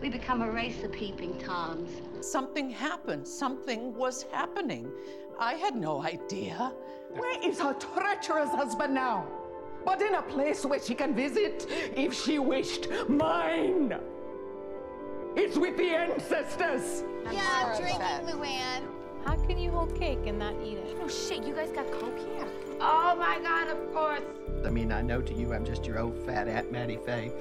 We become a race of peeping toms. Something happened. Something was happening. I had no idea. Where is her treacherous husband now? But in a place where she can visit if she wished. Mine! It's with the ancestors! yeah, I'm drinking, Luann. How can you hold cake and not eat it? Oh shit, you guys got coke here? Oh my god, of course. I mean, I know to you I'm just your old fat Aunt Mattie Faye.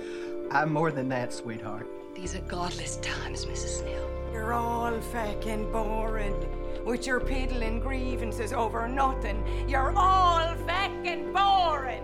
I'm more than that, sweetheart. These are godless times, Mrs. Snell. You're all fucking boring. With your piddling grievances over nothing. You're all fucking boring.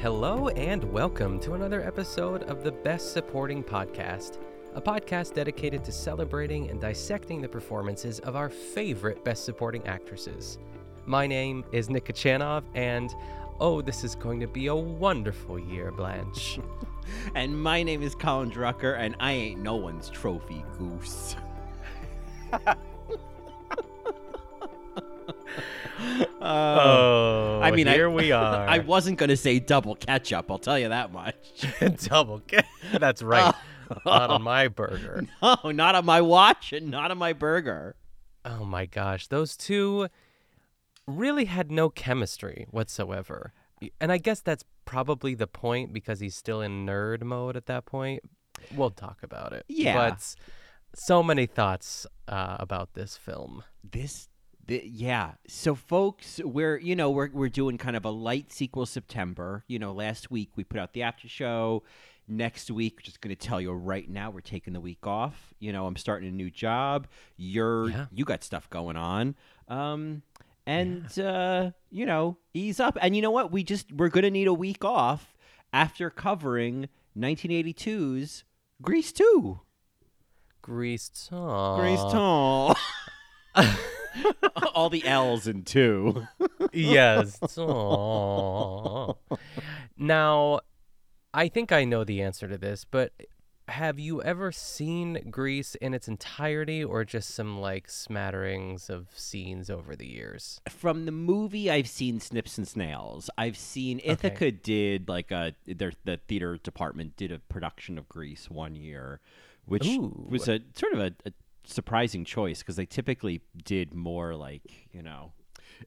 Hello and welcome to another episode of the Best Supporting Podcast, a podcast dedicated to celebrating and dissecting the performances of our favorite Best Supporting actresses. My name is Nick Kochanov, and oh, this is going to be a wonderful year, Blanche. And my name is Colin Drucker, and I ain't no one's trophy goose. Uh, oh, I mean, here I, we are. I wasn't gonna say double ketchup. I'll tell you that much. double. Ca- That's right. Not on my burger. No, not on my watch, and not on my burger. Oh my gosh, those two really had no chemistry whatsoever. And I guess that's probably the point because he's still in nerd mode at that point. We'll talk about it. Yeah. But so many thoughts uh, about this film. This, th- yeah. So, folks, we're you know we're we're doing kind of a light sequel September. You know, last week we put out the after show. Next week, just going to tell you right now, we're taking the week off. You know, I'm starting a new job. You're Yeah. you got stuff going on. Um, and uh, you know, ease up. And you know what? We just we're going to need a week off after covering 1982's Grease 2. Grease Tall. Grace Tall. All the L's in two. yes. Aw. Now, I think I know the answer to this, but have you ever seen Grease in its entirety or just some like smatterings of scenes over the years? From the movie, I've seen Snips and Snails. I've seen Ithaca did like a their the theater department did a production of Grease one year, which Ooh. was a sort of a, a surprising choice because they typically did more like you know.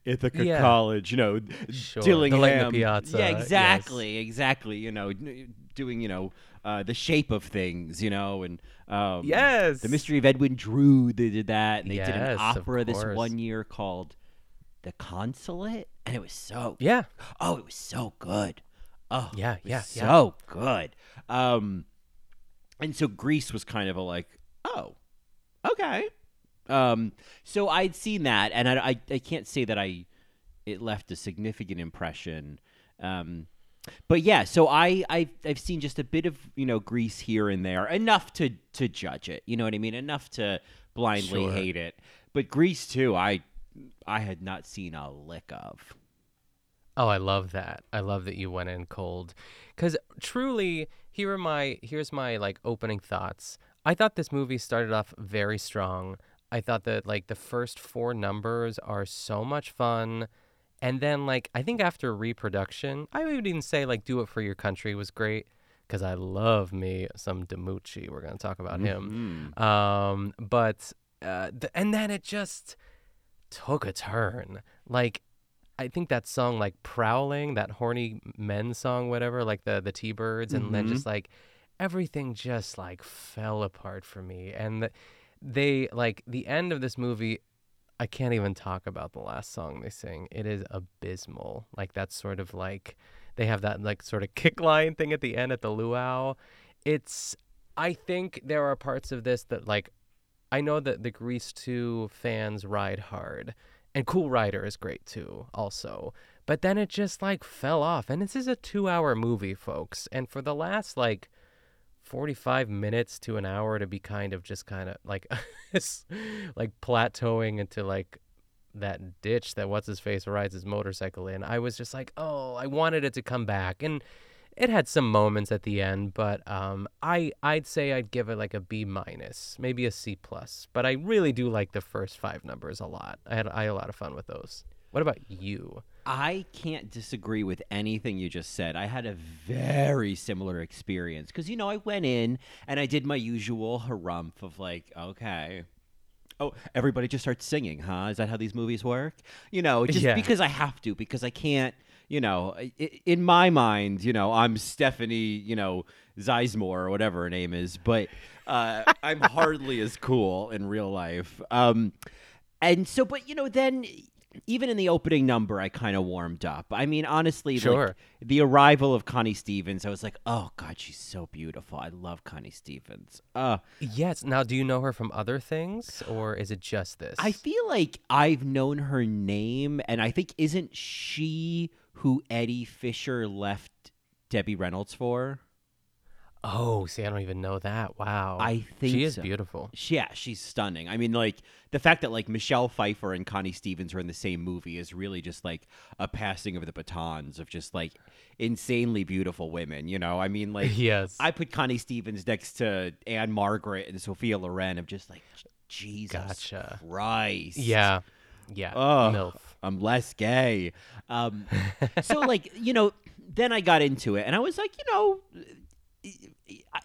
Ithaca Yeah. College, you know, Sure, Dillingham. the Lagna Piazza, Yeah, yes. exactly, exactly. You know, doing you know uh, the shape of things, you know, and um, Yes. the mystery of Edwin Drood. They did that, and they did an opera this one year called "The Consulate," and it was so Yeah. oh, it was so good. Oh, Yeah, yeah, yeah. so good. Um, and so Grease was kind of a like, oh, okay. Um, so I'd seen that, and I, I, I can't say that I it left a significant impression. Um, but yeah, so I I've, I've seen just a bit of you know grease here and there, enough to to judge it. You know what I mean? Enough to blindly Sure. hate it. But Grease too, I I had not seen a lick of. Oh, I love that. I love that you went in cold. Cuz truly, here are my here's my like opening thoughts. I thought this movie started off very strong. I thought that like the first 4 numbers are so much fun. And then like I think after reproduction, I would even say like Do It for Your Country was great cuz I love me some DiMucci. We're going to talk about him. Um but uh th- and then it just took a turn. Like I think that song like Prowling, that horny men song, whatever, like the the T Birds, and then just like everything just like fell apart for me. And the, they like the end of this movie. I can't even talk about the last song they sing. It is abysmal. Like that's sort of like they have that like sort of kick line thing at the end at the luau. It's I think there are parts of this that like I know that the Grease 2 fans ride hard. And Cool Rider is great too, also. But then it just like fell off. And this is a two hour movie, folks. And for the last like 45 minutes to an hour to be kind of just kind of like like plateauing into like that ditch that what's his face rides his motorcycle in. I was just like oh i wanted it to come back. And it had some moments at the end but um i i'd say i'd give it like a b minus maybe a c plus but i really do like the first five numbers a lot. I had i had a lot of fun with those What about you? I can't disagree with anything you just said. I had a very similar experience because, you know, I went in and I did my usual harumph of like, okay. Oh, everybody just starts singing, huh? Is that how these movies work? You know, just Yeah. because I have to, because I can't, you know, in my mind, you know, I'm Stephanie, you know, Sizemore or whatever her name is, but uh, I'm hardly as cool in real life. Um, and so, but, you know, then even in the opening number, I kind of warmed up. I mean, honestly, like, Sure. the arrival of Connie Stevens, I was like, oh God, she's so beautiful. I love Connie Stevens. Uh, Yes. Now, do you know her from other things, or is it just this? I feel like I've known her name, and I think isn't she who Eddie Fisher left Debbie Reynolds for? Oh, see, I don't even know that. Wow. I think she is so. beautiful. Yeah, she's stunning. I mean, like the fact that like Michelle Pfeiffer and Connie Stevens are in the same movie is really just like a passing of the batons of just like insanely beautiful women. You know, I mean, like Yes. I put Connie Stevens next to Ann-Margret and Sophia Loren of just like Jesus Gotcha. Christ. Yeah. Yeah. Oh, MILF. I'm less gay. Um, so like you know, then I got into it, and I was like, you know,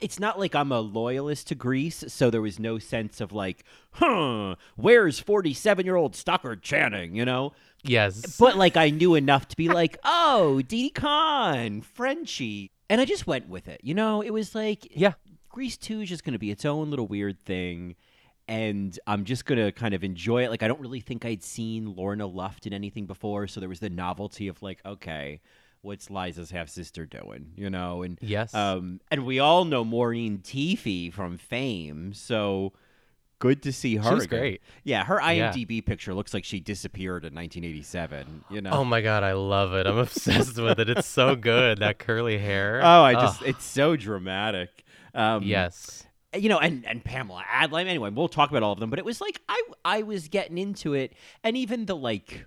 it's not like I'm a loyalist to Grease, so there was no sense of like, huh, where's 47 year old Stockard Channing, you know? Yes. But like I knew enough to be like, oh, Didi Conn, Frenchie, and I just went with it. You know, it was like, Yeah. Grease 2 is just going to be its own little weird thing. And I'm just going to kind of enjoy it. Like, I don't really think I'd seen Lorna Luft in anything before. So there was the novelty of, like, okay, what's Liza's half sister doing? You know? And Yes. um, and we all know Maureen Teefy from Fame. So good to see her. She's again. great. Yeah, her Yeah. IMDb picture looks like she disappeared in 1987. You know? Oh my god, I love it. I'm obsessed with it. It's so good. That curly hair. Oh, I just Ugh. it's so dramatic. Um, yes. you know, and and Pamela Adlon. Anyway, we'll talk about all of them. But it was like I I was getting into it, and even the like,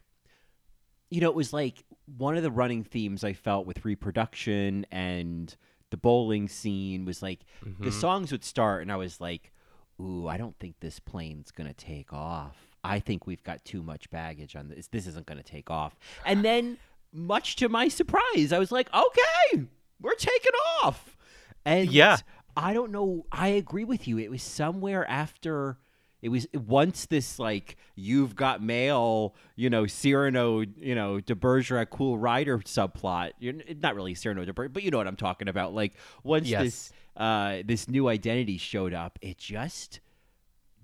you know, it was like one of the running themes I felt with reproduction and the bowling scene was like the Mhm. songs would start, and I was like, ooh, I don't think this plane's gonna take off. I think we've got too much baggage on this. This isn't gonna take off. And then, much to my surprise, I was like, okay, we're taking off. And Yeah. I don't know. I agree with you. It was somewhere after. It was once this like you've got mail, you know, Cyrano, you know, de Bergerac, cool rider subplot. You're not really Cyrano de Bergerac, but you know what I'm talking about. Like once Yes. this uh, this new identity showed up, it just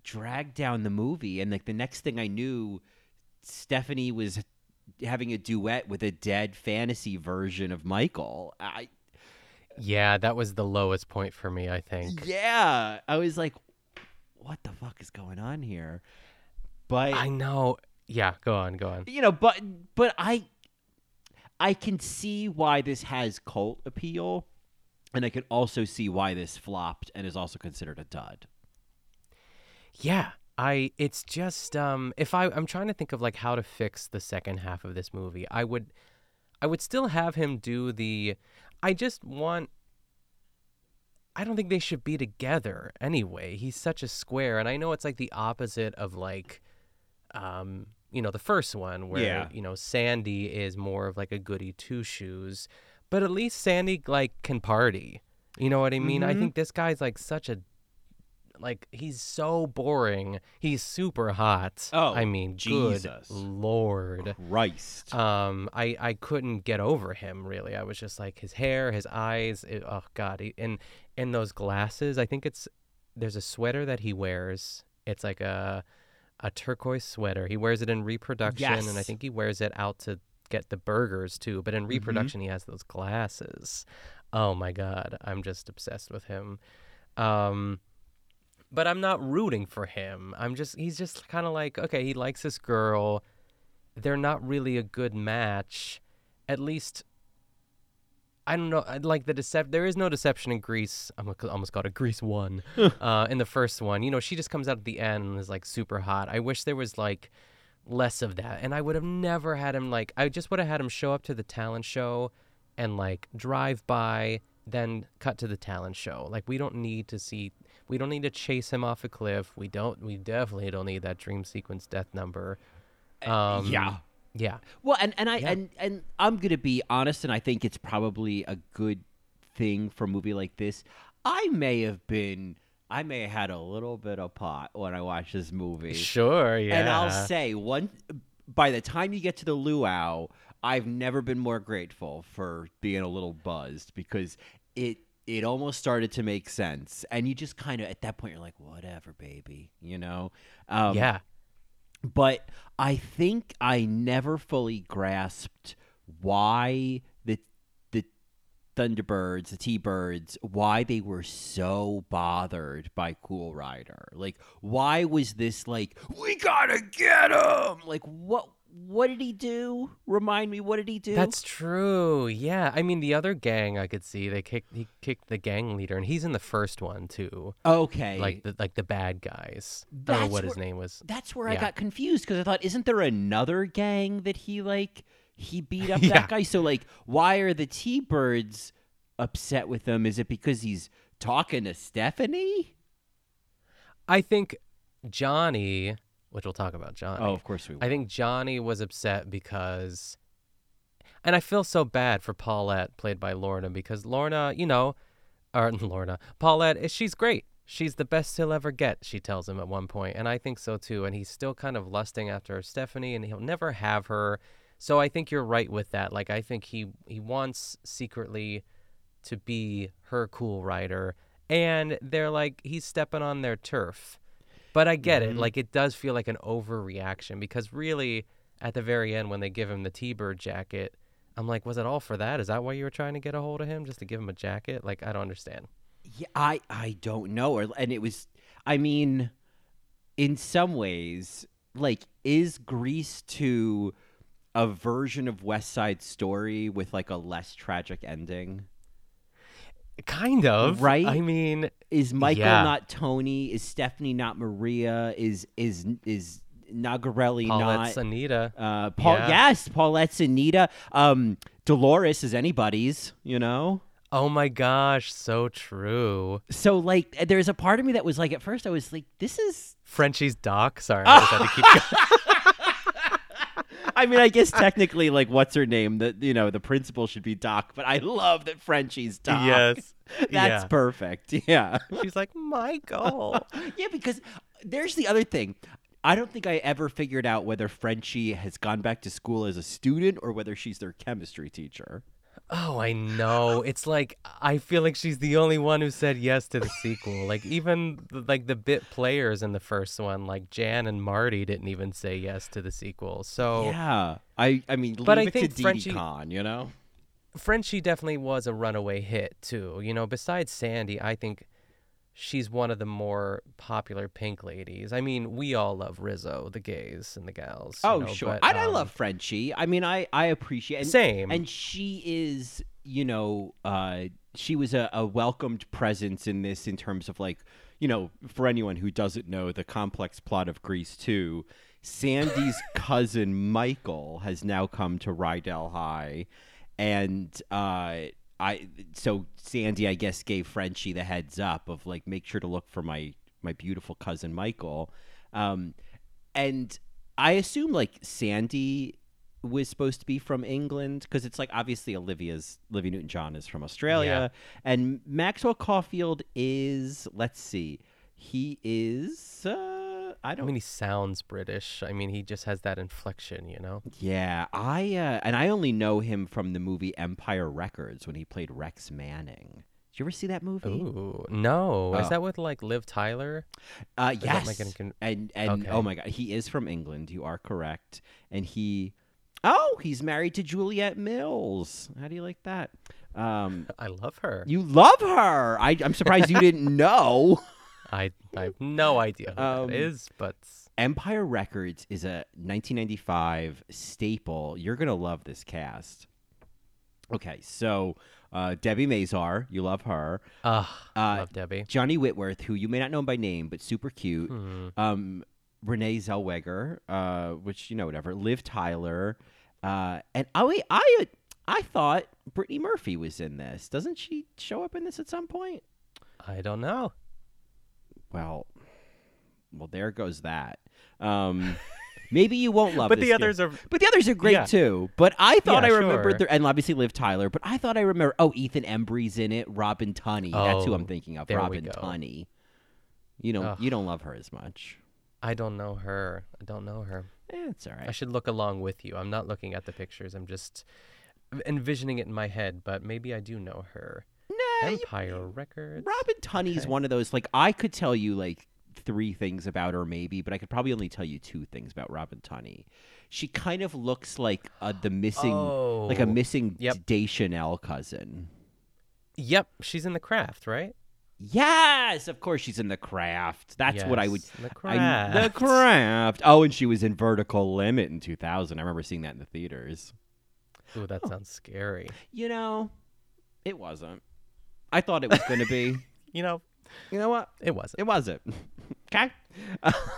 dragged down the movie. And like the next thing I knew, Stephanie was having a duet with a dead fantasy version of Michael. I Yeah, that was the lowest point for me, I think. yeah, I was like, what the fuck is going on here? But I know. Yeah, go on, go on. you know, but but I I can see why this has cult appeal, and I can also see why this flopped and is also considered a dud. Yeah, I it's just um if I I'm trying to think of like how to fix the second half of this movie. I would I would still have him do the I just want I don't think they should be together anyway. He's such a square and I know it's like the opposite of like um you know the first one where Yeah. you know Sandy is more of like a goody two shoes, but at least Sandy like can party. You know what I mean? I Mhm. think this guy's like such a like he's so boring. He's super hot. Oh, I mean, Jesus. good lord. Christ. Um, I I couldn't get over him really. I was just like his hair, his eyes. It, oh God, he, and and those glasses. I think it's there's a sweater that he wears. It's like a a turquoise sweater. He wears it in reproduction, and I Mm-hmm. think he wears it out to get the burgers too. But in reproduction, he has those glasses. Oh my God, I'm just obsessed with him. Um, but I'm not rooting for him. I'm just he's just kind of like okay, he likes this girl. They're not really a good match. At least I don't know. Like the decep there is no deception in Grease. I'm almost called a Grease one. uh, in the first one, you know, she just comes out at the end and is like super hot. I wish there was like less of that, and I would have never had him like. I just would have had him show up to the talent show and like drive by, then cut to the talent show. Like we don't need to see. We don't need to chase him off a cliff. We don't. We definitely don't need that dream sequence death number. Um, yeah. Yeah. Well, and and I Yeah. and and I'm gonna be honest, and I think it's probably a good thing for a movie like this. I may have been, I may have had a little bit of pot when I watched this movie. Sure, yeah. And I'll say one by the time you get to the luau, I've never been more grateful for being a little buzzed because it it almost started to make sense. And you just kind of at that point you're like, whatever, baby, you know? Um, yeah. but I think I never fully grasped why the the Thunderbirds, the T-Birds, why they were so bothered by Cool Rider. Like, why was this like we gotta get him? Like, what? What did he do? Remind me, what did he do? That's true. Yeah. I mean, the other gang I could see they kicked he kicked the gang leader, and he's in the first one too. okay. Like the like the bad guys. I don't That's know what his name was. That's where I got confused because I thought, isn't there another gang that he like he beat up Yeah. that guy? So like, why are the T Birds upset with him? Is it because he's talking to Stephanie? I think Johnny, which we'll talk about Johnny. Oh, of course we. Will. I think Johnny was upset because, and I feel so bad for Paulette, played by Lorna, because Lorna, you know, or Lorna, Paulette, is- she's great. She's the best he'll ever get, she tells him at one point, and I think so too. And he's still kind of lusting after Stephanie, and he'll never have her. So I think you're right with that. Like I think he he wants secretly to be her cool rider, and they're like he's stepping on their turf. But I get it. Mm-hmm. Like it does feel like an overreaction because really, at the very end when they give him the T-bird jacket, I'm like, was it all for that? Is that why you were trying to get a hold of him, just to give him a jacket? Like I don't understand. Yeah, I I don't know, or and it was. I mean, in some ways, like is Grease to a version of West Side Story with like a less tragic ending? Kind of, Right? I mean, Is Michael Yeah. not Tony? Is Stephanie not Maria? Is is is Nogerelli Paulette's not Anita. uh, Paul? Yeah. Yes, Paulette's Anita. Um, Dolores is anybody's. You know. Oh my gosh, so true. So like, there's a part of me that was like, at first I was like, this is Frenchie's Doc. Sorry, I just had to keep going. I mean, I guess technically, like, what's her name? The you know the principal should be Doc, but I love that Frenchie's Doc. Yes. that's Yeah. perfect. Yeah, She's like Michael. yeah. Because there's the other thing. I don't think I ever figured out whether Frenchie has gone back to school as a student or whether she's their chemistry teacher. Oh, I know. It's like I feel like she's the only one who said yes to the sequel. Like even like the bit players in the first one, like Jan and Marty, didn't even say yes to the sequel. So Yeah, I I mean, But leave I it think to Frenchie- Conn, you know. Frenchie definitely was a runaway hit too. You know, besides Sandy, I think she's one of the more popular Pink ladies. I mean, we all love Rizzo, the gays and the gals. you Oh know, sure, but, and I um, love Frenchie. I mean, I I appreciate and, Same. and she is you know uh, she was a, a welcomed presence in this in terms of like you know for anyone who doesn't know the complex plot of Grease two. Sandy's cousin Michael has now come to Rydell High, and uh, I so Sandy I guess gave Frenchie the heads up of like make sure to look for my my beautiful cousin Michael, um, and I assume like Sandy was supposed to be from England because it's like obviously Olivia's Olivia Newton John is from Australia, and Maxwell Caulfield is let's see, he is uh, I I don't mean, he sounds British. I mean, he just has that inflection, you know. yeah I uh, and I only know him from the movie Empire Records when he played Rex Manning. Did you ever see that movie? Ooh, no. Oh. Is that with like Liv Tyler? Uh, yes, like an con- and and Okay. oh my god, he is from England. You are correct, and he, oh, he's married to Juliet Mills. How do you like that? Um, I love her. you love her. I, I'm surprised you didn't know. I I have no idea who Um, that is, but Empire Records is a 1995 staple. You're gonna love this cast. Okay, so uh, Debbie Mazar, you love her. ah, Uh, love Debbie. Johnny Whitworth, who you may not know by name, but super cute. Hmm. Um, Renee Zellweger, uh, which you know whatever. Liv Tyler, uh, and wait, I I thought Brittany Murphy was in this. Doesn't she show up in this at some point? I don't know. Well, well, there goes that. Um, Maybe you won't love But this the others are- But the others are great Yeah. too. But I thought Yeah, I remembered sure. the and obviously Liv Tyler, but I thought I remember oh Ethan Embry's in it, Robin Tunney. That's who I'm Oh, thinking of. Robin. Tunney. You Ugh. you don't love her as much. I don't know her. I don't know her. Eh, it's all right. I should look along with you. I'm not looking at the pictures. I'm just envisioning it in my head, but maybe I do know her. Nah, you- Empire Records. Robin Tunney's Okay. one of those like I could tell you like three things about her maybe, but I could probably only tell you two things about Robin Tunney. She kind of looks like a, the missing like a Oh, missing yep. Deschanel cousin. Yep, she's in the craft, right? Yes, of course she's in the craft. That's what I would. Yes, the I, the Craft. craft. Oh, and she was in Vertical Limit in 2000. I remember seeing that in the theaters. Ooh, that sounds scary. You know, it wasn't. I thought it was going to be. You know, You know what? it wasn't. It wasn't. okay.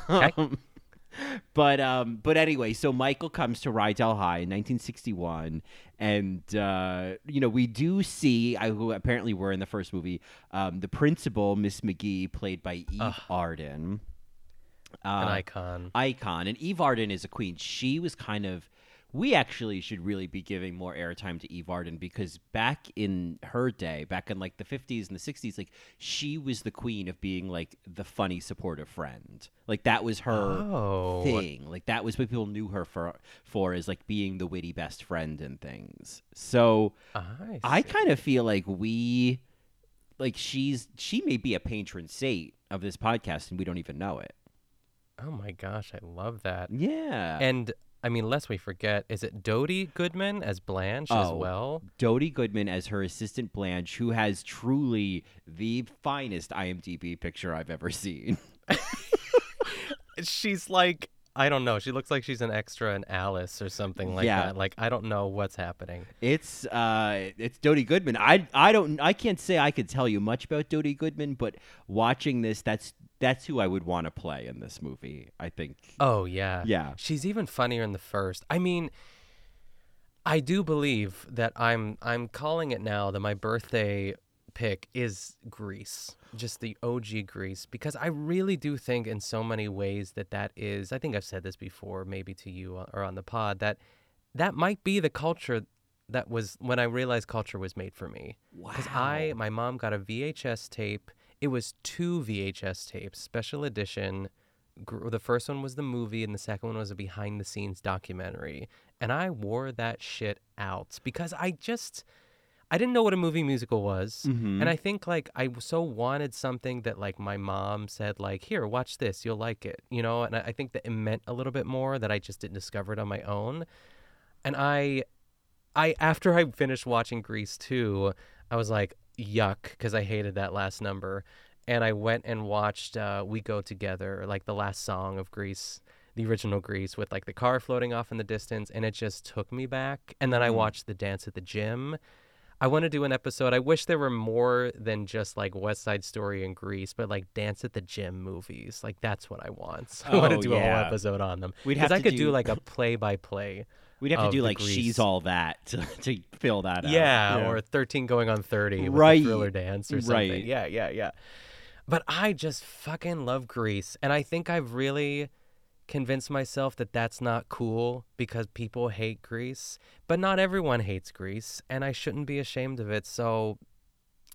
Okay. Um, but um, but anyway, so Michael comes to Rydell High in 1961, and uh, you know we do see uh, who apparently were in the first movie, um, the principal, Miss McGee, played by Eve Arden. An Uh, icon. icon. And Eve Arden is a queen. She was kind of. We actually should really be giving more airtime to Eve Arden because back in her day, back in like the 50s and the 60s, like she was the queen of being like the funny, supportive friend. Like that was her Oh. thing. Like that was what people knew her for, for is like being the witty best friend and things. So I, I kind of feel like we, like she's, she may be a patron saint of this podcast and we don't even know it. Oh my gosh, I love that. Yeah. And I mean, lest we forget, is it Dodie Goodman as Blanche as Oh. well? Dodie Goodman as her assistant Blanche, who has truly the finest IMDb picture I've ever seen. She's like, I don't know. She looks like she's an extra in Alice or something like Yeah. that. Like, I don't know what's happening. It's uh, it's Dodie Goodman. I I don't I can't say I could tell you much about Dodie Goodman, but watching this, that's that's who I would want to play in this movie. I think. Oh, yeah. Yeah. She's even funnier in the first. I mean, I do believe that I'm I'm calling it now that my birthday pick is Grease, just the OG Grease, because I really do think in so many ways that that is. I think I've said this before, maybe to you uh, or on the pod that that might be the culture that was when I realized culture was made for me. Because I, my mom got a VHS tape. It was two VHS tapes, special edition. Gr- The first one was the movie, and the second one was a behind the scenes documentary. And I wore that shit out because I just. I didn't know what a movie musical was. And mm-hmm. I think like I so wanted something that like my mom said like, "Here, watch this. You'll like it." You know, and I, I think that it meant a little bit more that I just didn't discover it on my own. And I I after I finished watching Grease 2, I was like, yuck, because I hated that last number. And I went and watched uh, We Go Together, like the last song of Grease, the original Grease, with like the car floating off in the distance, and it just took me back. And then I watched the dance at the gym. I want to do an episode. I wish there were more than just like West Side Story and Grease, but like dance at the gym movies. Like that's what I want. I want Oh, to do a whole episode on them. We'd Because have I could do do- like a play by play. We'd have to do like Grease. she's all that to, to fill that out. Yeah, or 13 going on 30 with Right. the thriller dance or something. Right. Yeah, yeah, yeah. But I just fucking love Grease. And I think I've really convinced myself that that's not cool because people hate Grease. But not everyone hates Grease. And I shouldn't be ashamed of it. So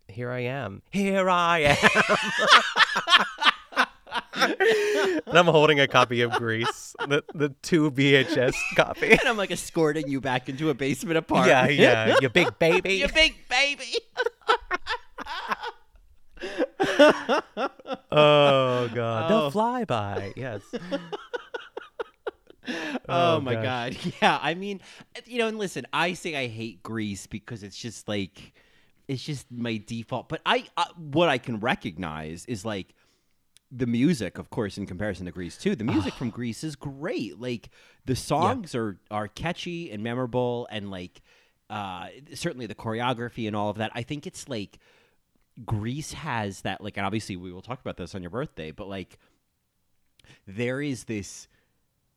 here I am. Here I am. and I'm holding a copy of Grease, the, the two VHS copy. and I'm like escorting you back into a basement apartment. yeah, yeah. you big baby. you big baby. Oh god, Oh. the flyby. Yes. Oh, my gosh. god. Yeah, I mean, you know, and listen, I say I hate Grease because it's just like it's just my default. But I, uh, what I can recognize is like the music, of course, in comparison to Grease too. The music from Grease is great. Like the songs are are catchy and memorable, and like uh, certainly the choreography and all of that. I think it's like Grease has that like, and obviously we will talk about this on your birthday, but like there is this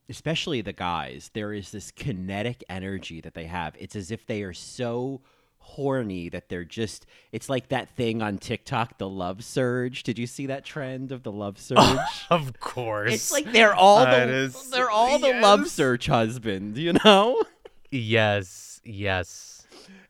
especially the guys, there is this kinetic energy that they have. It's as if they are so horny that they're just it's like that thing on TikTok, the love surge. Did you see that trend of the love surge? of course. it's like they're all That the is- they're all the love yes. surge husband, you know? yes, yes.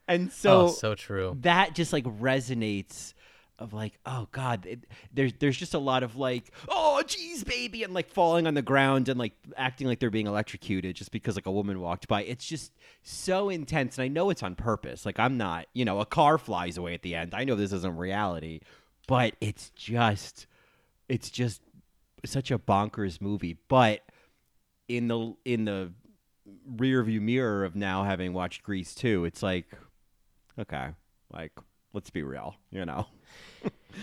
And oh, so oh, so true. that just like resonates of like oh god it, there's there's just a lot of like oh geez baby and like falling on the ground and like acting like they're being electrocuted just because like a woman walked by. It's just so intense and i know it's on purpose. Like i'm not you know a car flies away at the end. I know this isn't reality but it's just it's just such a bonkers movie. But in the in the rear view mirror of now having watched grease 2 it's like okay like let's be real you know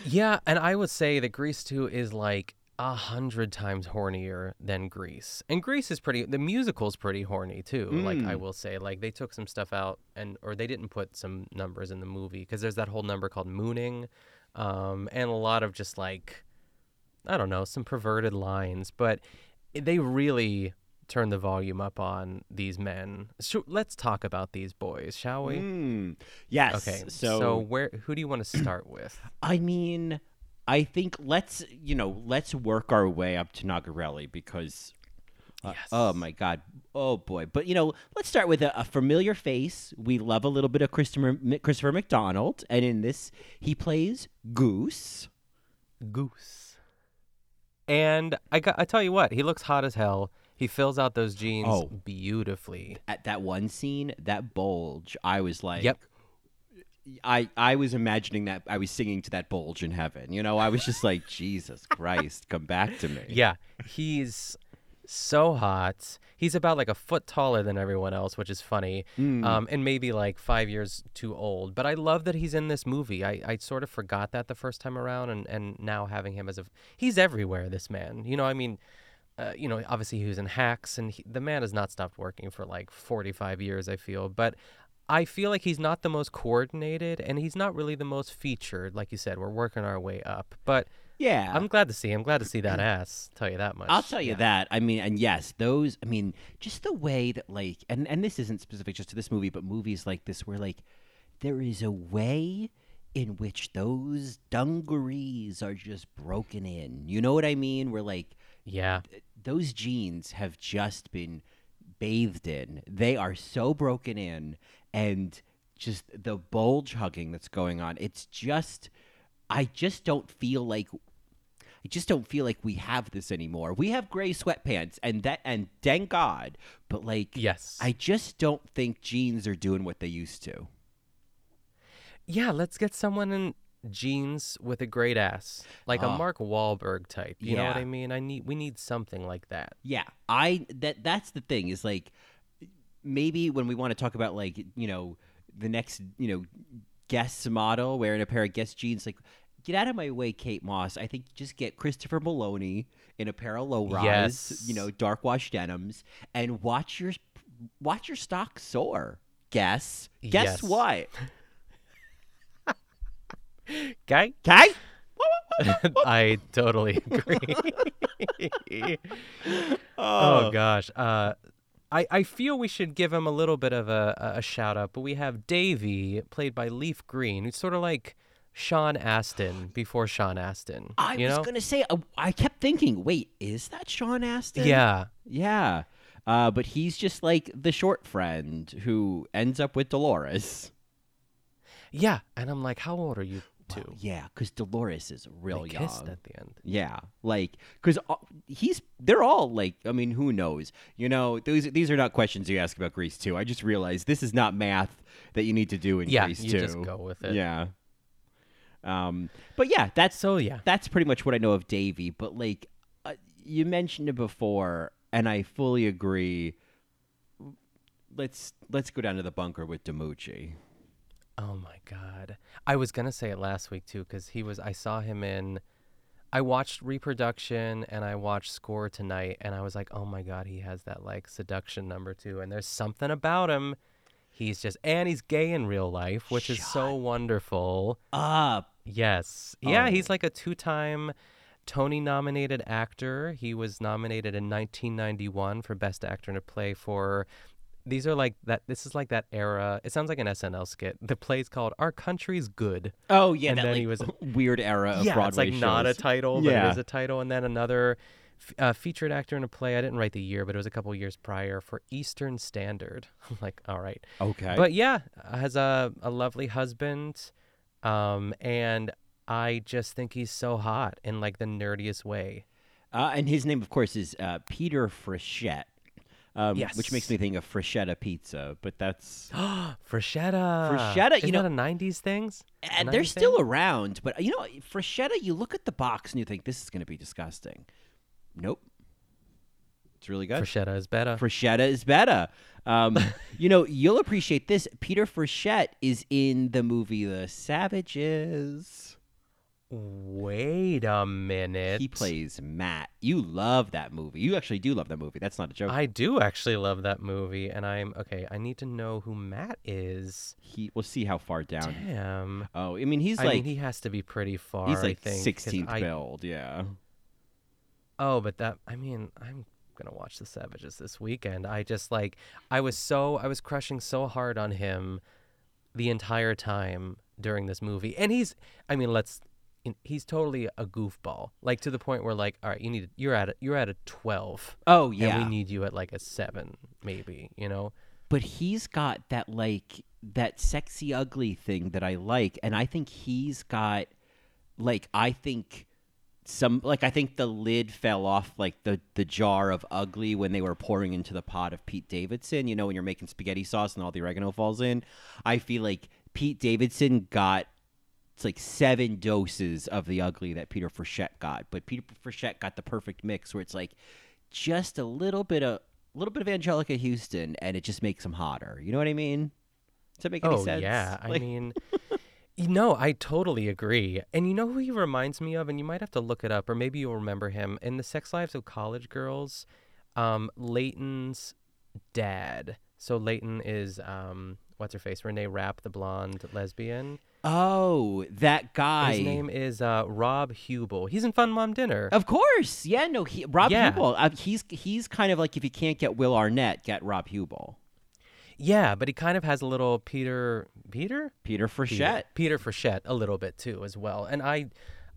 Yeah, and I would say that Grease 2 is like a hundred times hornier than Grease. And Grease is pretty the musical's pretty horny too. Like I Mm. will say. Like they took some stuff out and or they didn't put some numbers in the movie because there's that whole number called Mooning. Um, and a lot of just like I don't know, some perverted lines, but they really turn the volume up on these men. So let's talk about these boys, shall we? Mm, yes Okay. so, so where who do you want to start with? i mean i think let's you know let's work our way up to nogerelli because uh, oh my god oh boy but you know let's start with a, a familiar face we love a little bit of christopher christopher mcdonald and in this he plays goose Goose. And I got I tell you what, he looks hot as hell. He fills out those jeans Oh. beautifully. at that one scene that bulge i was like Yep. I, I was imagining that I was singing to that bulge in heaven. You know, I was just like, Jesus Christ, come back to me. Yeah, he's so hot. He's about like a foot taller than everyone else, which is funny. Mm. Um, and maybe like five years too old. But I love that he's in this movie. I, I sort of forgot that the first time around, and, and now having him as a he's everywhere. This man, you know, I mean, uh, you know, obviously he was in Hacks, and he, the man has not stopped working for like forty five years. I feel, but. I feel like he's not the most coordinated and he's not really the most featured. Like you said, we're working our way up. But Yeah. I'm glad to see. I'm glad to see that ass. Tell you that much. I'll tell you Yeah. that. I mean, and yes, those. I mean, just the way that like, and and this isn't specific just to this movie, but movies like this where like there is a way in which those dungarees are just broken in. You know what I mean? Where like Yeah. those jeans have just been bathed in. They are so broken in and just the bulge hugging that's going on. It's just I just don't feel like I just don't feel like we have this anymore. We have gray sweatpants and that and thank God, but like Yes. I just don't think jeans are doing what they used to. Yeah, let's get someone in jeans with a great ass, like a Ah. Mark Wahlberg type. You know what I mean? I need we need something like that. Yeah, I that that's the thing is like maybe when we want to talk about like you know the next you know Guess model wearing a pair of Guess jeans like get out of my way Kate Moss I think just get Christopher Maloney in a pair of low rise Yes. you know dark wash denims and watch your watch your stock soar guess guess Yes. what Okay? okay I totally agree. oh gosh. Uh I, I feel we should give him a little bit of a, a- a shout out, but we have Davy, played by Leif Green, who's sort of like Sean Astin before Sean Astin. I you was know? gonna say uh, I kept thinking wait is that Sean Astin Yeah. Yeah. Uh, but he's just like the short friend who ends up with Dolores. Yeah. And I'm like, how old are you Well, yeah, because Dolores is real they young. kissed at the end. Yeah, like because he's they're all like I mean who knows you know these these are not questions you ask about Grease too. I just realized this is not math that you need to do in Yeah, Grease you too. just go with it. Yeah. Um, but yeah, that's So yeah. that's pretty much what I know of Davy. But like uh, you mentioned it before, and I fully agree. Let's let's go down to the bunker with DiMucci. Oh my god. I was going to say it last week too cuz he was I saw him in I watched reproduction and I watched score tonight and I was like, "Oh my god, he has that like seduction number too." And there's something about him. He's just and he's gay in real life, which is so wonderful. Up. Yes. Yeah, he's Oh. like a two-time Tony nominated actor. He was nominated in 1991 for Best Actor in a Play for these are like that. This is like that era. It sounds like an SNL skit. The play's called "Our Country's Good." Oh yeah, and that then like, he was weird era of yeah, Broadway it's like not a title, but Yeah. it is a title. And then another uh, featured actor in a play. I didn't write the year, but it was a couple years prior for Eastern Standard. I'm like, all right, Okay. but yeah, has a a lovely husband, um, and I just think he's so hot in like the nerdiest way. Uh, and his name, of course, is uh, Peter Frechette. Um, Which makes me think of Freschetta Pizza, but that's Freschetta. Freschetta, you Isn't know- that a '90s things? and they're still around. But you know, Freschetta, you look at the box and you think this is going to be disgusting. Nope, it's really good. Freschetta is better. Freschetta is better. Um, you know, you'll appreciate this. Peter Frechette is in the movie The Savages. Wait a minute. He plays Matt. You love that movie. You actually do love that movie. That's not a joke. I do actually love that movie, and I'm okay. I need to know who Matt is. he. We'll see how far down. Damn. Oh, I mean, he's I like mean, he has to be pretty far. he's I like sixteenth build. Yeah. Oh, but that I mean, I'm gonna watch The Savages this weekend. I just like I was so I was crushing so hard on him the entire time during this movie, and he's I mean, let's he's totally a goofball, like to the point where like, all right, you need you're at a, you're at a twelve. Oh and yeah. we need you at like a seven, maybe. You know. but he's got that like that sexy ugly thing that I like, and I think he's got like I think some like I think the lid fell off like the the jar of ugly when they were pouring into the pot of Pete Davidson. You know when you're making spaghetti sauce and all the oregano falls in. I feel like Pete Davidson got it's like seven doses of the ugly that Peter Frechette got, but Peter Frechette got the perfect mix where it's like just a little bit of a little bit of Anjelica Huston, and it just makes him hotter. You know what I mean? Does that make any oh sense? yeah, I mean, you know, I totally agree. And you know who he reminds me of, and you might have to look it up, or maybe you'll remember him in the Sex Lives of College Girls. Um, Leighton's dad. So Leighton is um, what's her face? Renee Rapp, the blonde lesbian. Oh, that guy. His name is uh, Rob Huebel. He's in Fun Mom Dinner. Of course, yeah. No, he, Rob Yeah. Huebel. Uh, he's he's kind of like if you can't get Will Arnett, get Rob Huebel. Yeah, but he kind of has a little Peter Peter Peter Frechette. Peter, Peter Frechette a little bit too as well. And I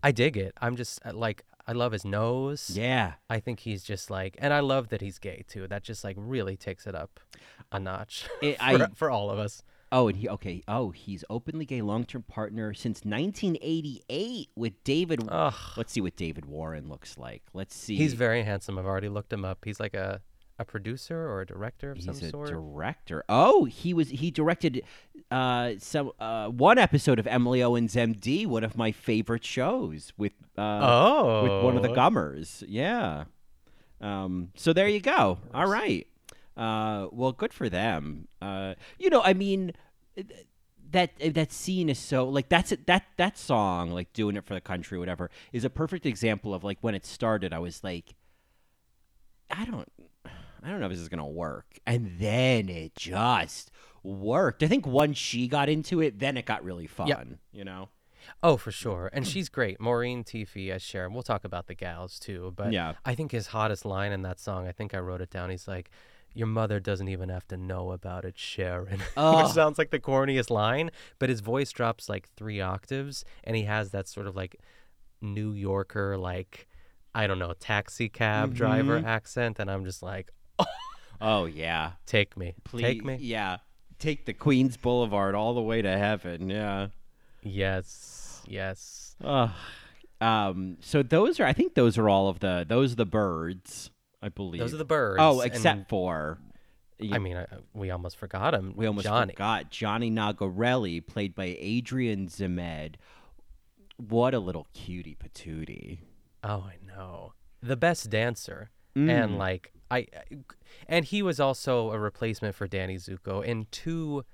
I dig it. I'm just uh, like I love his nose. Yeah. I think he's just like and I love that he's gay too. That just like really takes it up a notch It- for, I- for all of us. Oh, and he okay. Oh, he's openly gay, long-term partner since 1988 with David. Ugh. Let's see what David Warren looks like. Let's see. He's very handsome. I've already looked him up. He's like a a producer or a director of He's some a sort. director. Oh, he was he directed uh some uh one episode of Emily Owens MD, one of my favorite shows with uh with one of the Oh. Gummers. Yeah. Um so there you go. All right. Uh well good for them. Uh you know, I mean that that scene is so like that's it that that song like doing it for the country whatever is a perfect example of like when it started I was like I don't I don't know if this is gonna work. And then it just worked. I think once she got into it, then it got really fun. You know? Oh, for sure. And she's great. Maureen Teefy as Sharon. We'll talk about the gals too. But Yeah. I think his hottest line in that song, I think I wrote it down. He's like, Your mother doesn't even have to know about it, Sharon. Oh. Which sounds like the corniest line, but his voice drops like three octaves and he has that sort of like New Yorker, like, I don't know, taxi cab driver Mhm. accent. And I'm just like, Oh yeah. Take me. Please Take me. Yeah. Take the Queens Boulevard all the way to heaven. Yeah. Yes. Yes. Ugh. Um so those are I think those are all of the those are the birds, I believe. Those are the birds. Oh, except and- for I mean, I, we almost forgot him. we almost Johnny. forgot Johnny Nogerelli, played by Adrian Zmed. What a little cutie patootie. Oh, I know. The best dancer. Mm. And like I and he was also a replacement for Danny Zuko in two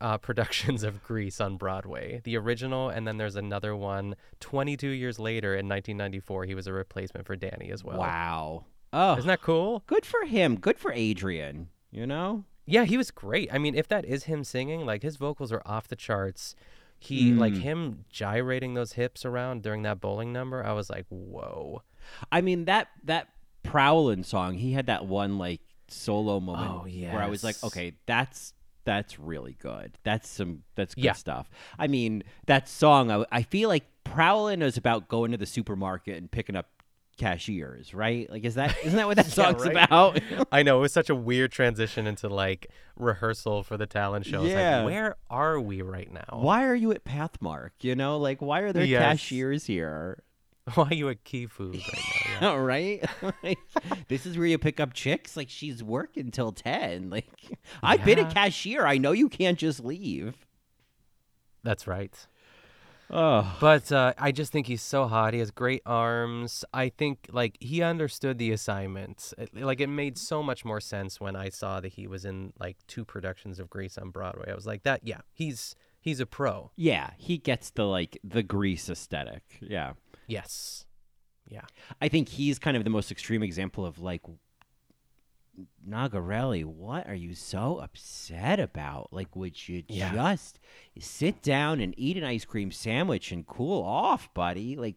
uh, productions of Grease on Broadway. The original and then there's another one 22 years later in 1994 he was a replacement for Danny as well. Wow. Oh, Isn't that cool? good for him. Good for Adrian. You know? Yeah, he was great. I mean, if that is him singing, like his vocals are off the charts. He like Mm. him gyrating those hips around during that bowling number. I was like, "Whoa." I mean that that Prowlin song, he had that one like solo moment Oh, where I was like, okay, that's that's really good. That's some that's good Yeah. stuff. I mean, that song. I, I feel like Prowlin is about going to the supermarket and picking up cashiers, right? Like, is that isn't that what that Yeah, song's right. about? I know it was such a weird transition into like rehearsal for the talent show. Yeah. Like, where are we right now? why are you at Pathmark? You know, like why are there Yes. cashiers here? Why are you at Key Food right now? Yeah. Right. Like, this is where you pick up chicks. Like she's working till ten. Like I've been a cashier. I know you can't just leave. That's right. Oh, But uh, I just think he's so hot. He has great arms. I think like he understood the assignment. It- like it made so much more sense when I saw that he was in like two productions of Grease on Broadway. I was like, that yeah, he's he's a pro. yeah. He gets the like the grease aesthetic. Yeah. Yes. Yeah. I think he's kind of the most extreme example of like Nogerelli, what are you so upset about? Like, would you Yeah. just sit down and eat an ice cream sandwich and cool off, buddy? Like,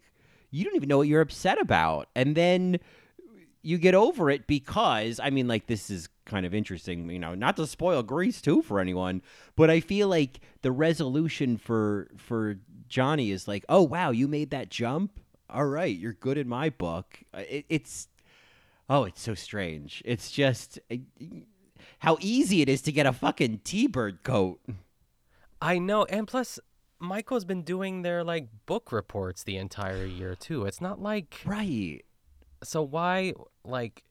you don't even know what you're upset about. And then you get over it because, I mean, like, this is kind of interesting, you know, not to spoil Grease too for anyone, but I feel like the resolution for for Johnny is like, oh wow, you made that jump. All right, you're good in my book. It, it's oh, it's so strange. It's just uh, how easy it is to get a fucking T-bird coat. I know, and plus Michael's been doing their like book reports the entire year too. It's not like Right. so why like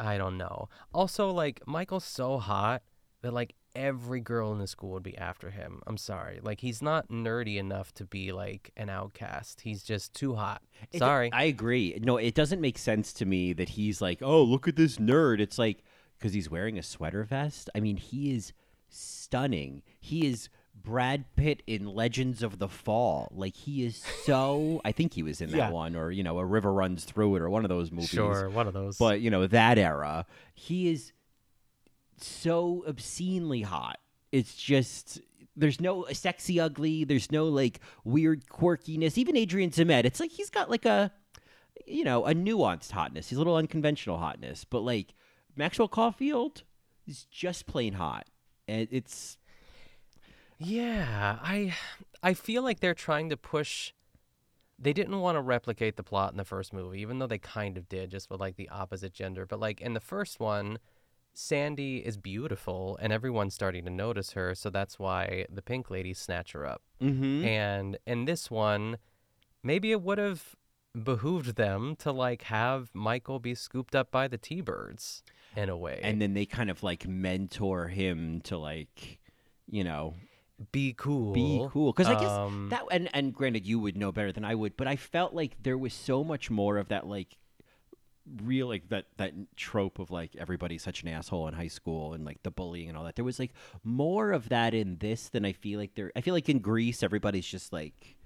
I don't know. Also like Michael's so hot that like every girl in the school would be after him. I'm sorry. Like he's not nerdy enough to be like an outcast. He's just too hot. It- Sorry. I agree. No, it doesn't make sense to me that he's like, oh, look at this nerd. It's like because he's wearing a sweater vest. I mean, he is stunning. He is Brad Pitt in Legends of the Fall. Like he is so. I think he was in that Yeah. one, or you know, A River Runs Through It, or one of those movies. Sure, one of those. But you know that era, he is so obscenely hot. It's just there's no sexy ugly. There's no like weird quirkiness. Even Adrian Zmed, it's like he's got like a you know a nuanced hotness. He's a little unconventional hotness. But like Maxwell Caulfield is just plain hot, and it's Yeah, I I feel like they're trying to push they didn't want to replicate the plot in the first movie, even though they kind of did, just with like the opposite gender. But like in the first one, Sandy is beautiful and everyone's starting to notice her, so that's why the pink ladies snatch her up. mm-hmm. And in this one, maybe it would have behooved them to like have Michael be scooped up by the T-birds in a way. and then they kind of like mentor him to like you know be cool. be cool because i guess Um, that and and granted you would know better than i would but i felt like there was so much more of that like real like that that trope of like everybody's such an asshole in high school and like the bullying and all that there was like more of that in this than i feel like there i feel like in grease everybody's just like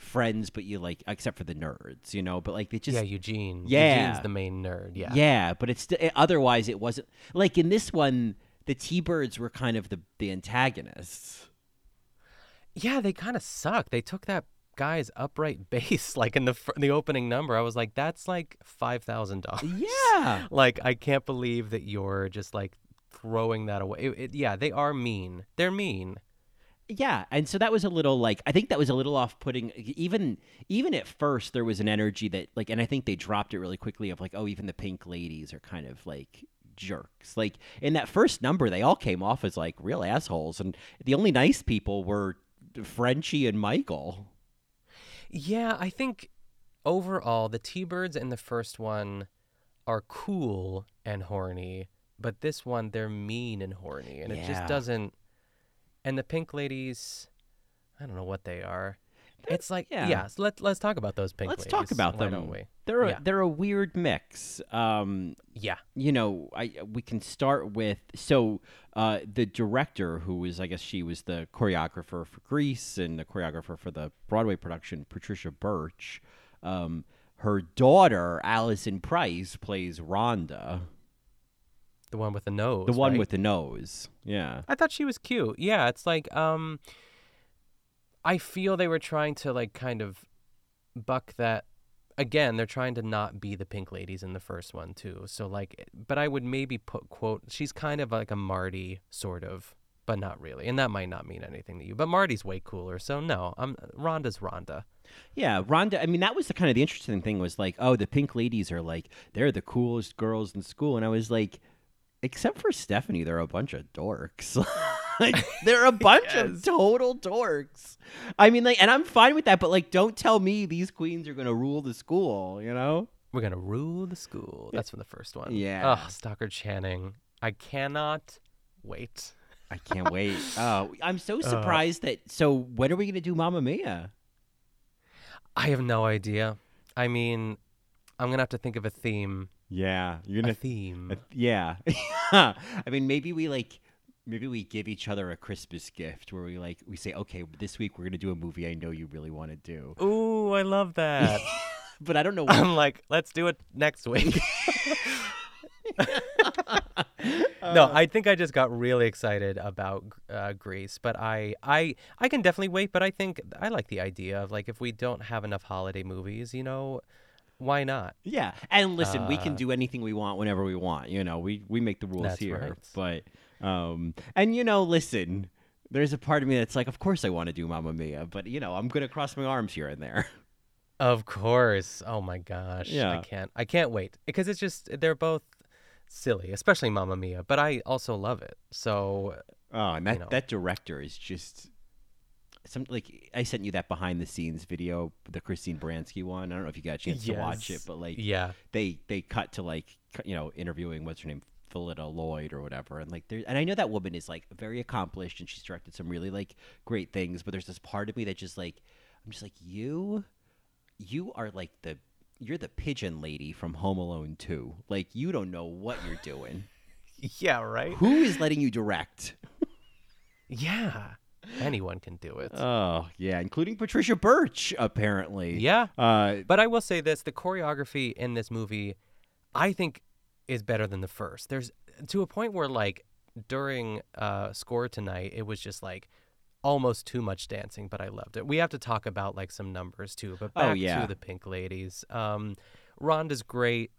friends but you like except for the nerds you know but like they just yeah, Eugene. Yeah. Eugene's the main nerd. Yeah. yeah, but it's it, eh, otherwise it wasn't like in this one the T-birds were kind of the the antagonists. Yeah, they kind of suck. They took that guy's upright bass like in the the opening number. I was like, that's like five thousand dollars. Yeah. Like I can't believe that you're just like throwing that away. It, it- yeah, they are mean. They're mean. Yeah, and so that was a little like I think that was a little off-putting. Even even at first, there was an energy that like, and I think they dropped it really quickly. Of like, oh, even the pink ladies are kind of like jerks. Like in that first number, they all came off as like real assholes, and the only nice people were Frenchie and Michael. Yeah, I think overall the T-birds in the first one are cool and horny, but this one they're mean and horny, and it just doesn't. And the pink ladies, I don't know what they are. It's like yeah. yeah. so let let's talk about those pink Let's ladies. talk about Why them. don't we? They're a, Yeah. they're a weird mix. Um, Yeah. you know, I we can start with so uh, the director, who was I guess she was the choreographer for Grease and the choreographer for the Broadway production, Patricia Birch. Um, her daughter, Alison Price, plays Rhonda, The one with the nose. the one right? with the nose. Yeah, I thought she was cute. Yeah, it's like um I feel they were trying to like kind of buck that again, they're trying to not be the pink ladies in the first one too. So like, but I would maybe put quote. She's kind of like a Marty sort of, but not really, and that might not mean anything to you. But Marty's way cooler. So no, I'm Rhonda's Rhonda. Yeah, Rhonda. I mean, that was the kind of the interesting thing was like, oh, the pink ladies are like they're the coolest girls in school, and I was like, except for Stephanie, they're a bunch of dorks. like they're a bunch of total dorks. I mean, like, and I'm fine with that, but like, don't tell me these queens are gonna rule the school. You know? We're gonna rule the school. That's from the first one. Yeah. Oh, Stockard Channing. I cannot wait. I can't wait. Oh, I'm so surprised that. So when are we gonna do Mamma Mia? I have no idea. I mean, I'm gonna have to think of a theme. Yeah, you're gonna. theme. Uh, yeah. I mean, maybe we like maybe we give each other a Christmas gift where we like we say, okay, this week we're gonna do a movie I know you really want to do. Ooh, I love that. But I don't know. What, I'm like, let's do it next week. no, I think I just got really excited about uh, Grease, but I, I, I can definitely wait. But I think I like the idea of like if we don't have enough holiday movies, you know, why not? yeah, and listen, we can Uh, do anything we want whenever we want. You know, we we make the rules here. right. But um, and you know, listen. There's a part of me that's like, of course I want to do Mamma Mia, but you know, I'm gonna cross my arms here and there. Of course. Oh my gosh. Yeah. I can't. I can't wait because it's just they're both silly, especially Mamma Mia. But I also love it. So Oh, and that know. that director is just some like I sent you that behind the scenes video, the Christine Baranski one. I don't know if you got a chance to watch it, but like yeah, they they cut to like you know interviewing what's her name Phillida Lloyd or whatever, and like there and I know that woman is like very accomplished and she's directed some really like great things, but there's this part of me that just like I'm just like you, you are like the you're the pigeon lady from Home Alone 2. Like you don't know what you're doing. yeah, right. Who is letting you direct? Yeah, anyone can do it. Oh yeah, including Patricia Birch apparently. yeah, Uh, but I will say this: the choreography in this movie, I think, is better than the first. There's to a point where like during uh, score tonight, it was just like almost too much dancing, but I loved it. We have to talk about like some numbers too. But Oh, back yeah. to the Pink Ladies. Um, Rhonda's great.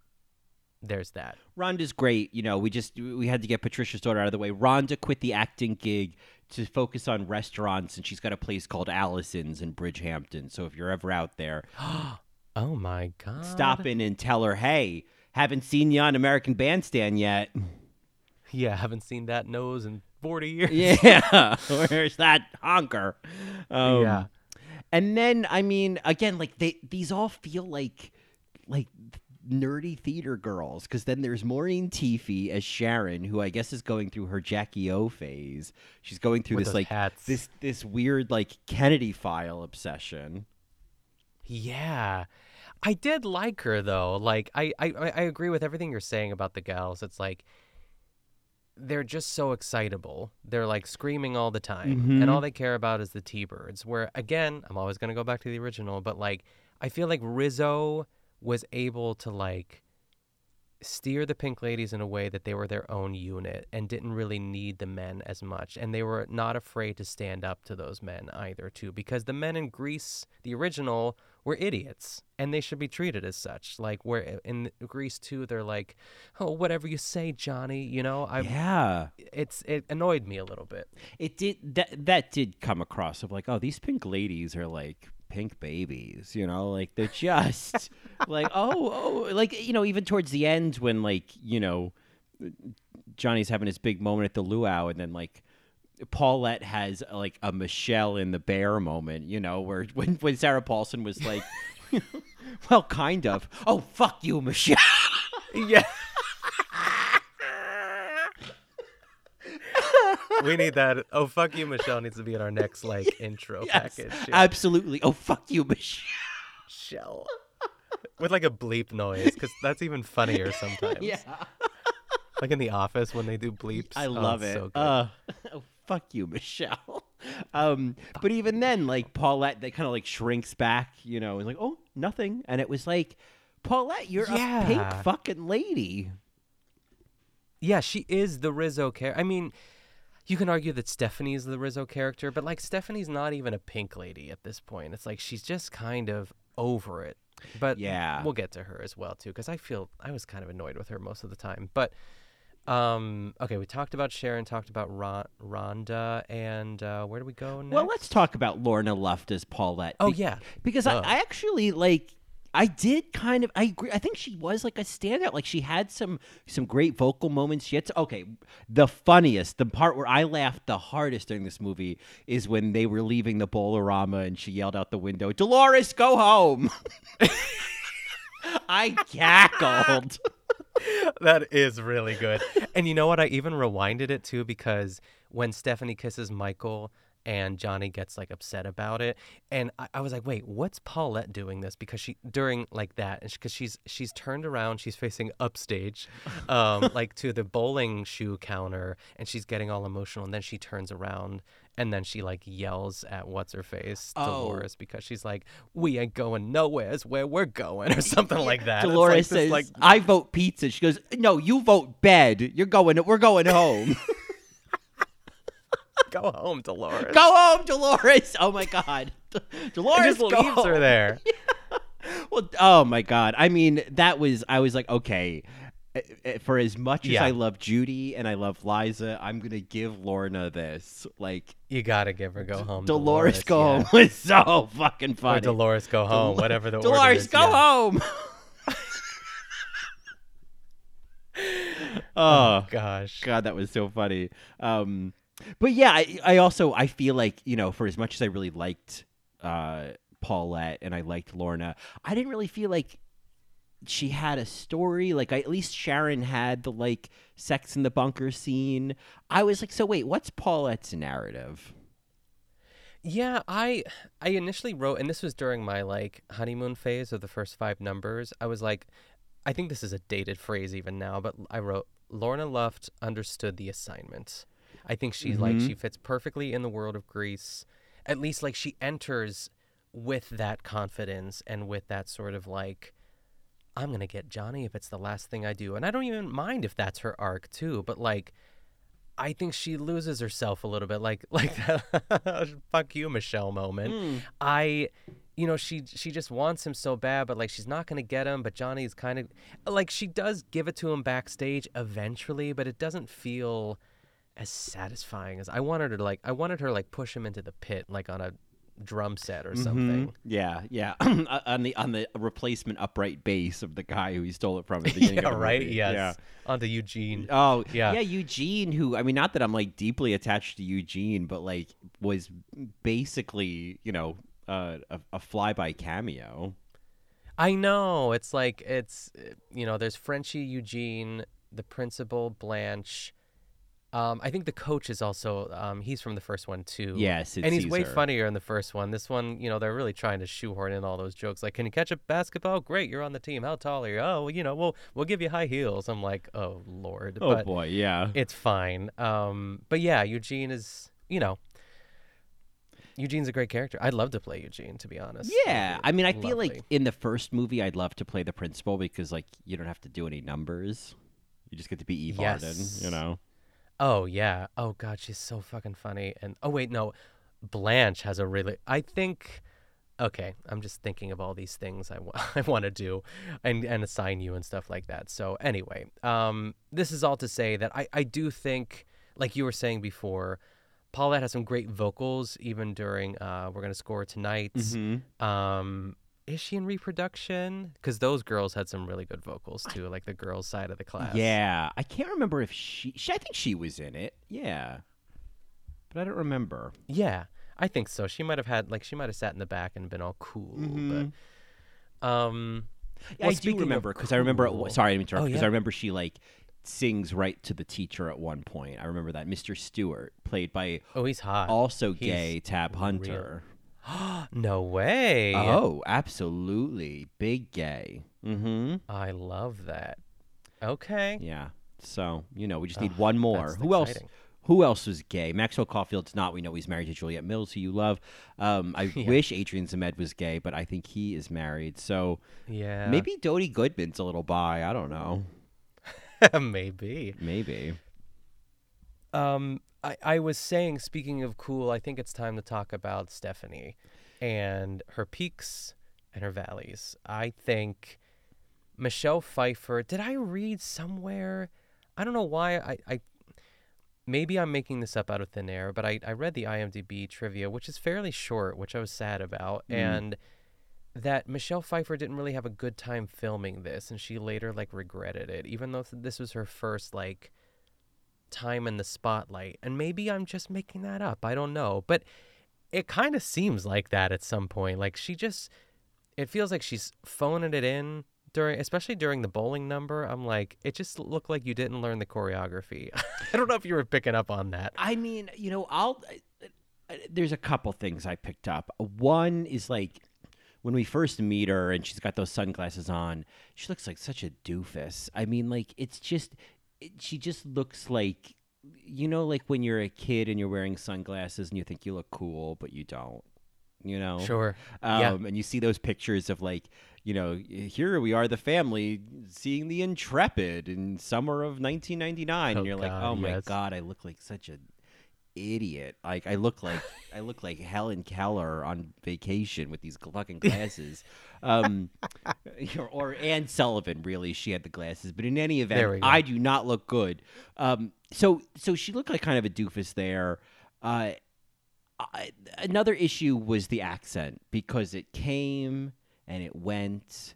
There's that. Rhonda's great. You know, we just we had to get Patricia's daughter out of the way. Rhonda quit the acting gig to focus on restaurants, and she's got a place called Allison's in Bridgehampton. So if you're ever out there, Oh my god! stop in and tell her, "Hey, haven't seen you on American Bandstand yet." Yeah, haven't seen that nose in 40 years. yeah, where's that honker? Um, Yeah. And then, I mean, again, like they these all feel like like nerdy theater girls because then there's Maureen Teefy as Sharon, who I guess is going through her Jackie O phase. She's going through With this like hats. this this weird like Kennedy file obsession. Yeah. I did like her though. Like I, I I agree with everything you're saying about the gals. It's like they're just so excitable. They're like screaming all the time and all mm-hmm. they care about is the T-birds. Where again, I'm always going to go back to the original, but like I feel like Rizzo was able to like steer the pink ladies in a way that they were their own unit and didn't really need the men as much and they were not afraid to stand up to those men either too because the men in grease the original were idiots and they should be treated as such. Like where in grease too they're like oh whatever you say johnny you know? I yeah, it's it annoyed me a little bit. It did that that did come across of like, oh, these pink ladies are like pink babies, you know, like they're just like, oh, oh, like you know, even towards the end when like you know, Johnny's having his big moment at the luau, and then like. Paulette has like a Michelle in the bear moment, you know, where when, when Sarah Paulson was like, well, kind of. Oh, fuck you, Michelle. yeah we need that oh fuck you michelle needs to be in our next like intro Yes, package yeah. absolutely. Oh, fuck you, Michelle. Shell. With like a bleep noise, because that's even funnier sometimes. Yeah. Like in The Office when they do bleeps. I Oh, love it's it. So. Uh, oh, fuck you, Michelle. Um, but even then, like Paulette, that kind of like shrinks back, you know, and like, oh, nothing. And it was like, Paulette, you're a pink fucking lady. yeah, she is the Rizzo character. I mean, you can argue that Stephanie is the Rizzo character, but like Stephanie's not even a pink lady at this point. It's like she's just kind of over it. But Yeah. we'll get to her as well too, because I feel I was kind of annoyed with her most of the time. But um, okay, we talked about Sharon, talked about Ron- Rhonda, and uh, where do we go next? Well, let's talk about Lorna Luft as Paulette. Oh, be- yeah. because I, I actually like. I did kind of. I agree. I think she was like a standout. Like she had some some great vocal moments. She had to, okay. The funniest, the part where I laughed the hardest during this movie is when they were leaving the Bolorama and she yelled out the window, "Dolores, go home." I cackled. That is really good. and you know what? I even rewinded it too because when Stephanie kisses Michael and Johnny gets like upset about it, and I, I was like, wait, what's Paulette doing this? Because she during like that, because she's she's turned around, she's facing upstage, um, like to the bowling shoe counter, and she's getting all emotional, and then she turns around. And then she like yells at what's her face, Oh. Dolores, because she's like, "We ain't going nowhere's where we're going," or something like that. It's like Dolores says, like "I vote pizza." She goes, "No, you vote bed. You're going. We're going home. Go home, Dolores. go home, Dolores." Oh my God, Dolores and just leaves her there. Well, oh my God. I mean, that was. I was like, okay. Eh, eh, For as much as I love Judy and I love Liza, I'm gonna give Lorna this. Like You gotta give her go home. Dolores, go yeah. home was so fucking funny. Or. Dolores go home, whatever the order Dolores, is, go yeah. home. oh Gosh. God, that was so funny. Um, but yeah, I, I also I feel like you know, for as much as I really liked uh, Paulette and I liked Lorna, I didn't really feel like she had a story. Like I, at least Sharon had the like sex in the bunker scene. I was like, so wait, what's Paulette's narrative? Yeah, I I initially wrote, and this was during my like honeymoon phase of the first five numbers. I was like, I think this is a dated phrase even now, but I wrote Lorna Luft understood the assignment. I think she's like Mhm. she fits perfectly in the world of Grease. At least like she enters with that confidence and with that sort of like I'm going to get Johnny if it's the last thing I do. And I don't even mind if that's her arc too, but like I think she loses herself a little bit like like that fuck you Michelle moment. Hmm. I you know she she just wants him so bad but like she's not going to get him but Johnny's kind of like she does give it to him backstage eventually but it doesn't feel as satisfying as I wanted her to like I wanted her to like push him into the pit like on a drum set or something. Mhm. Yeah, yeah. on the on the replacement upright bass of the guy who he stole it from at the beginning yeah, of the right? movie. Yes. Yeah. Onto Eugene. Oh Yeah. yeah, Eugene. Who I mean, not that I'm like deeply attached to Eugene, but like was basically you know uh, a, a flyby cameo. I know. It's like it's uh, you know, there's Frenchie Eugene, the principal Blanche. Um, I think the coach is also um, he's from the first one too. Sid and he's way funnier in the first one. This one, you know, they're really trying to shoehorn in all those jokes. Like, can you catch a basketball? Great, you're on the team. How tall are you? Oh, you know, we'll we'll give you high heels. I'm like, oh lord. Oh but boy, yeah. it's fine. Um, but yeah, Eugene is, you know, Eugene's a great character. I'd love to play Eugene, to be honest. Yeah, I mean, I feel like in the first movie, I'd love to play the principal because like you don't have to do any numbers. You just get to be Eve Arden, you know. Oh yeah. Oh god, she's so fucking funny. And oh wait, no, Blanche has a really. I think. Okay, I'm just thinking of all these things I want to do, and and assign you and stuff like that. So anyway, um, this is all to say that I I do think, like you were saying before, Paulette has some great vocals even during uh we're gonna score tonight. Mhm. Um. Is she in reproduction? Because those girls had some really good vocals too, like the girls' side of the class. Yeah, I can't remember if she, she. I think she was in it. Yeah, but I don't remember. Yeah, I think so. She might have had like she might have sat in the back and been all cool, Mhm. but um Yeah, well, I do remember because I remember. cool- Sorry, I didn't interrupt Oh, because yeah. I remember she like sings right to the teacher at one point. I remember that Mr. Stewart, played by Oh, he's hot. also He's gay Tab real. No way. Oh, absolutely, big gay. Mm-hmm. I love that. Okay. Yeah. So you know, we just need Ugh, one more. Who else? Who else was gay? Maxwell Caulfield's not. We know he's married to Juliet Mills, who you love. Um, I Yeah. wish Adrian Zmed was gay, but I think he is married. So Yeah. maybe Dodie Goodman's a little bi. I don't know. maybe. Maybe. Um I, I was saying speaking of cool, I think it's time to talk about Stephanie and her peaks and her valleys. I think Michelle Pfeiffer. Did I read somewhere? I don't know why. I, I maybe I'm making this up out of thin air, but I, I read the IMDb trivia, which is fairly short, which I was sad about, Mm. and that Michelle Pfeiffer didn't really have a good time filming this, and she later like regretted it, even though this was her first like time in the spotlight. And maybe I'm just making that up. I don't know, but it kind of seems like that at some point. Like she just, it feels like she's phoning it in during, especially during the bowling number. I'm like, it just looked like you didn't learn the choreography. I don't know if you were picking up on that. I mean, you know, I'll. There's a couple things I picked up. One is like when we first meet her and she's got those sunglasses on, she looks like such a doofus. I mean, like it's just, she just looks like, you know, like when you're a kid and you're wearing sunglasses and you think you look cool, but you don't. You know, Sure. Um, Yeah. And you see those pictures of like, you know, here we are, the family seeing the Intrepid in summer of 1999, Oh, and you're like, God, oh my god, I look like such a idiot. Like I look like I look like Helen Keller on vacation with these fucking glasses. um, or, or Anne Sullivan, really, she had the glasses. But in any event. I do not look good. Um, so so she looked like kind of a doofus there. Uh, I, another issue was the accent because it came and it went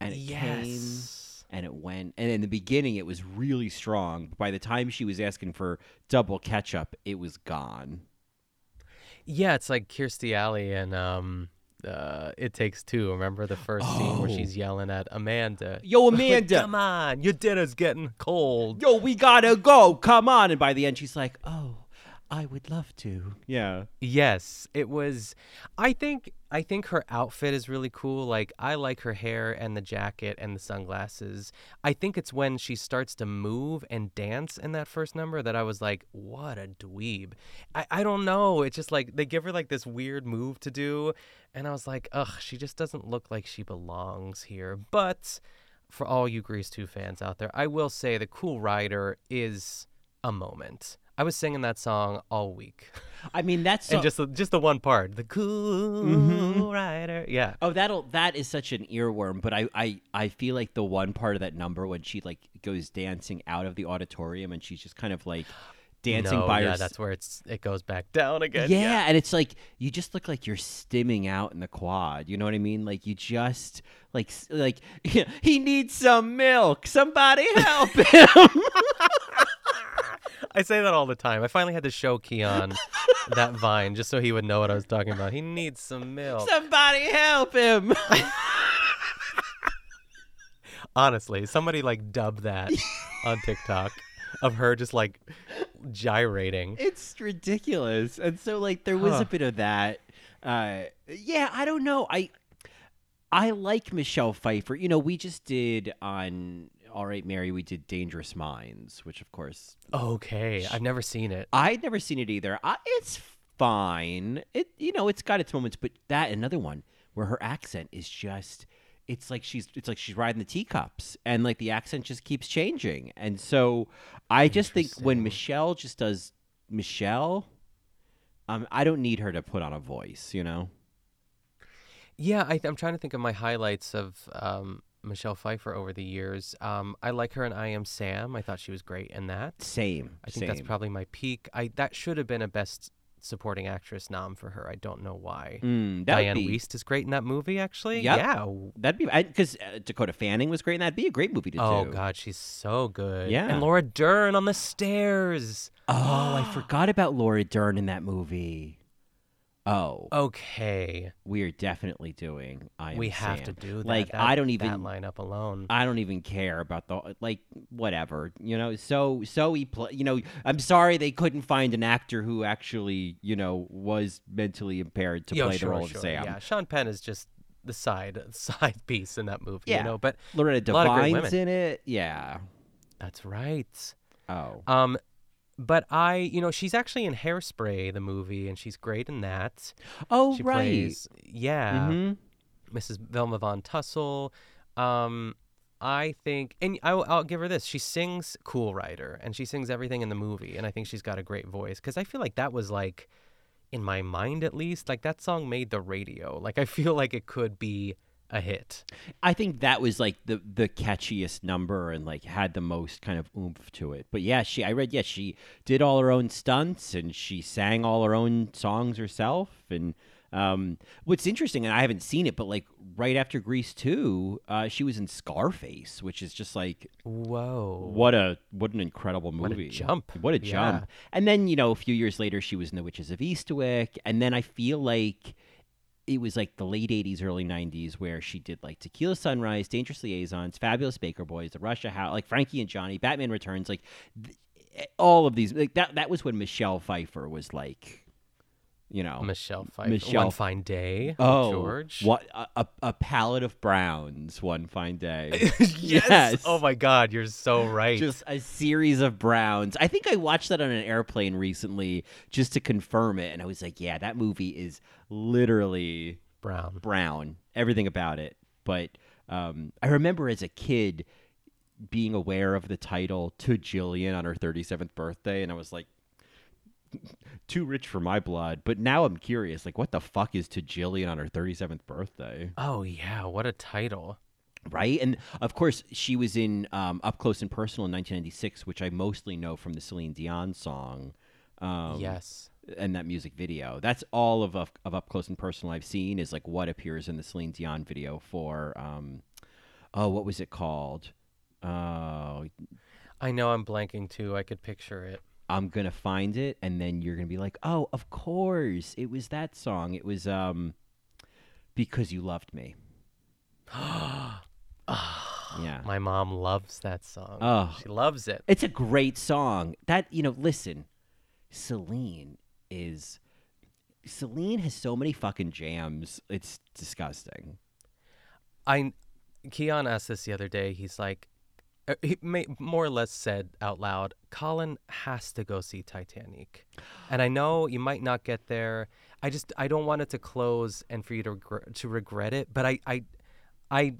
and it came yes. And it went and in the beginning it was really strong but by the time she was asking for double ketchup it was gone Yeah, it's like Kirstie Alley and um, uh, It Takes Two. Remember the first scene where Oh. she's yelling at Amanda? yo Like, amanda Come on, your dinner's getting cold. yo we gotta go come on and by the end she's like oh i would love to yeah Yes, it was. I think I think her outfit is really cool. Like I like her hair and the jacket and the sunglasses. I think it's when she starts to move and dance in that first number that I was like, "What a dweeb." I I don't know. It's just like they give her like this weird move to do, and I was like, "Ugh, she just doesn't look like she belongs here." But for all you Grease 2 fans out there, I will say the Cool Rider is a moment. I was singing that song all week. i mean that's and just the, just the one part, the cool Mhm. rider. Yeah. Oh, that'll that is such an earworm. But I, I I feel like the one part of that number when she like goes dancing out of the auditorium and she's just kind of like dancing no, by yeah, herself. that's where it's it goes back down again. yeah, and it's like you just look like you're stimming out in the quad. You know what I mean? Like you just like like he needs some milk. Somebody help him. I say that all the time. I finally had to show Keon that vine just so he would know what I was talking about. He needs some milk. Somebody help him. Honestly, somebody like dubbed that on TikTok of her just like gyrating. it's ridiculous. And so like there was Huh. a bit of that. Uh yeah, I don't know. I I like Michelle Pfeiffer. You know, we just did on All Right Mary, we did Dangerous Minds, which of course Okay, I've never seen it. I'd never seen it either. I, it's fine. It you know, it's got its moments, but that another one where her accent is just it's like she's it's like she's riding the teacups and like the accent just keeps changing. And so I just think when Michelle just does Michelle, um I don't need her to put on a voice, you know. Yeah, I, I'm trying to think of my highlights of um, Michelle Pfeiffer over the years. Um, I like her in I Am Sam. I thought she was great in that. Same. I think that's probably my peak. I that should have been a best supporting actress nom for her. I don't know why. Mm, Diane be, Wiest is great in that movie. Actually, Yep. yeah. That'd be because uh, Dakota Fanning was great, and that'd be a great movie to Oh do. Oh God, she's so good. Yeah. and Laura Dern on the stairs. Oh, I forgot about Laura Dern in that movie. Oh, Okay, we are definitely doing. I Am we have Sam. to do that. Like That- I don't that even. lineup alone. I don't even care about the like whatever you know. So so he play. You know, I'm sorry they couldn't find an actor who actually you know was mentally impaired to Yo, play sure, the role sure. of Sam. Yeah, Sean Penn is just the side side piece in that movie. Yeah. You know, but Loretta A lot of great Devine's in it. Yeah. that's right. Oh. Um, but I, you know, she's actually in Hairspray, the movie, and she's great in that. Oh she right. plays, yeah, hmm Mrs. Velma von Tussle. Um, I think, and I'll, I'll give her this: she sings "Cool Rider" and she sings everything in the movie, and I think she's got a great voice because I feel like that was like, in my mind at least, like that song made the radio. Like I feel like it could be a hit. I think that was like the the catchiest number and like had the most kind of oomph to it. But yeah, she I read yeah she did all her own stunts and she sang all her own songs herself. And um, what's interesting, and I haven't seen it, but like right after Grease two, uh, she was in Scarface, which is just like Whoa. what a what an incredible What a movie! jump. What a Yeah. jump! And then you know a few years later, she was in The Witches of Eastwick, and then I feel like it was like the late 80s early 90s where she did like tequila sunrise dangerous liaisons fabulous baker boys the russia house like frankie and johnny batman returns like th- eh, all of these like that that was when michelle pfeiffer was like you know Michelle Pfeiffer. Michelle- One fine day. oh George. what a, a, palette of browns one fine day yes. Yes. Oh my God, you're so right. just a series of browns. I think I watched that on an airplane recently just to confirm it, and I was like, "Yeah, that movie is literally brown. brown. Everything about it." But um, I remember as a kid being aware of the title "To Gillian" on her 37th birthday, and I was like, "Too rich for my blood." But now I'm curious, like, what the fuck is "To Gillian" on her 37th birthday? Oh yeah, what a title. right? And of course, she was in um, Up Close and Personal in 1996, which I mostly know from the Celine Dion song. Um, yes. And that music video. That's all of, of of Up Close and Personal I've seen is like what appears in the Celine Dion video for. Um, oh, what was it called? Oh, I know I'm blanking too. I could picture it. I'm gonna find it, and then you're gonna be like, "Oh, of course, it was that song. It was um, because you loved me." yeah, My mom loves that song. Oh. She loves it. It's a great song. That you know, listen, Celine is Celine has so many fucking jams. It's disgusting. I Keon asked this the other day. He's like, he may, more or less said out loud, Colin has to go see Titanic, and I know you might not get there. I just I don't want it to close and for you to regr- to regret it. But I I I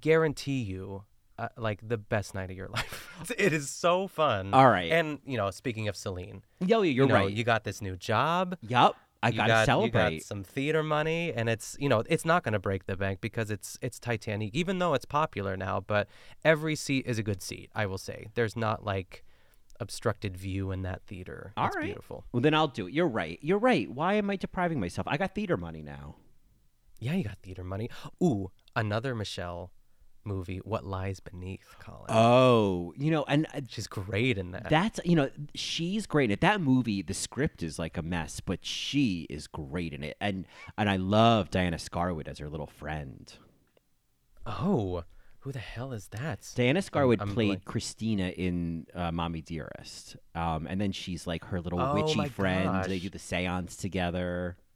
guarantee you. Uh, like the best night of your life. it is so fun. All right. And, you know, speaking of Celine, Yo, you're you know, right. You got this new job. Yup. I you gotta got, You celebrate. got some theater money, and it's you know it's not going to break the bank because it's it's Titanic, even though it's popular now. But every seat is a good seat, I will say. There's not like obstructed view in that theater. All it's right. beautiful. Well, then I'll do it. You're right. You're right. Why am I depriving myself? I got theater money now. Yeah, you got theater money. Ooh, another Michelle movie, What Lies Beneath, Colin. Oh, you know, and uh, She's great in that. that's you know, she's great in it. That movie, the script is like a mess, but she is great in it, and and I love Diana Scarwid as her little friend. oh, who the hell is that? Diana Scarwid I'm played blank- Christina in uh, Mommie Dearest, um, and then she's like her little Oh witchy friend. They do the seance together.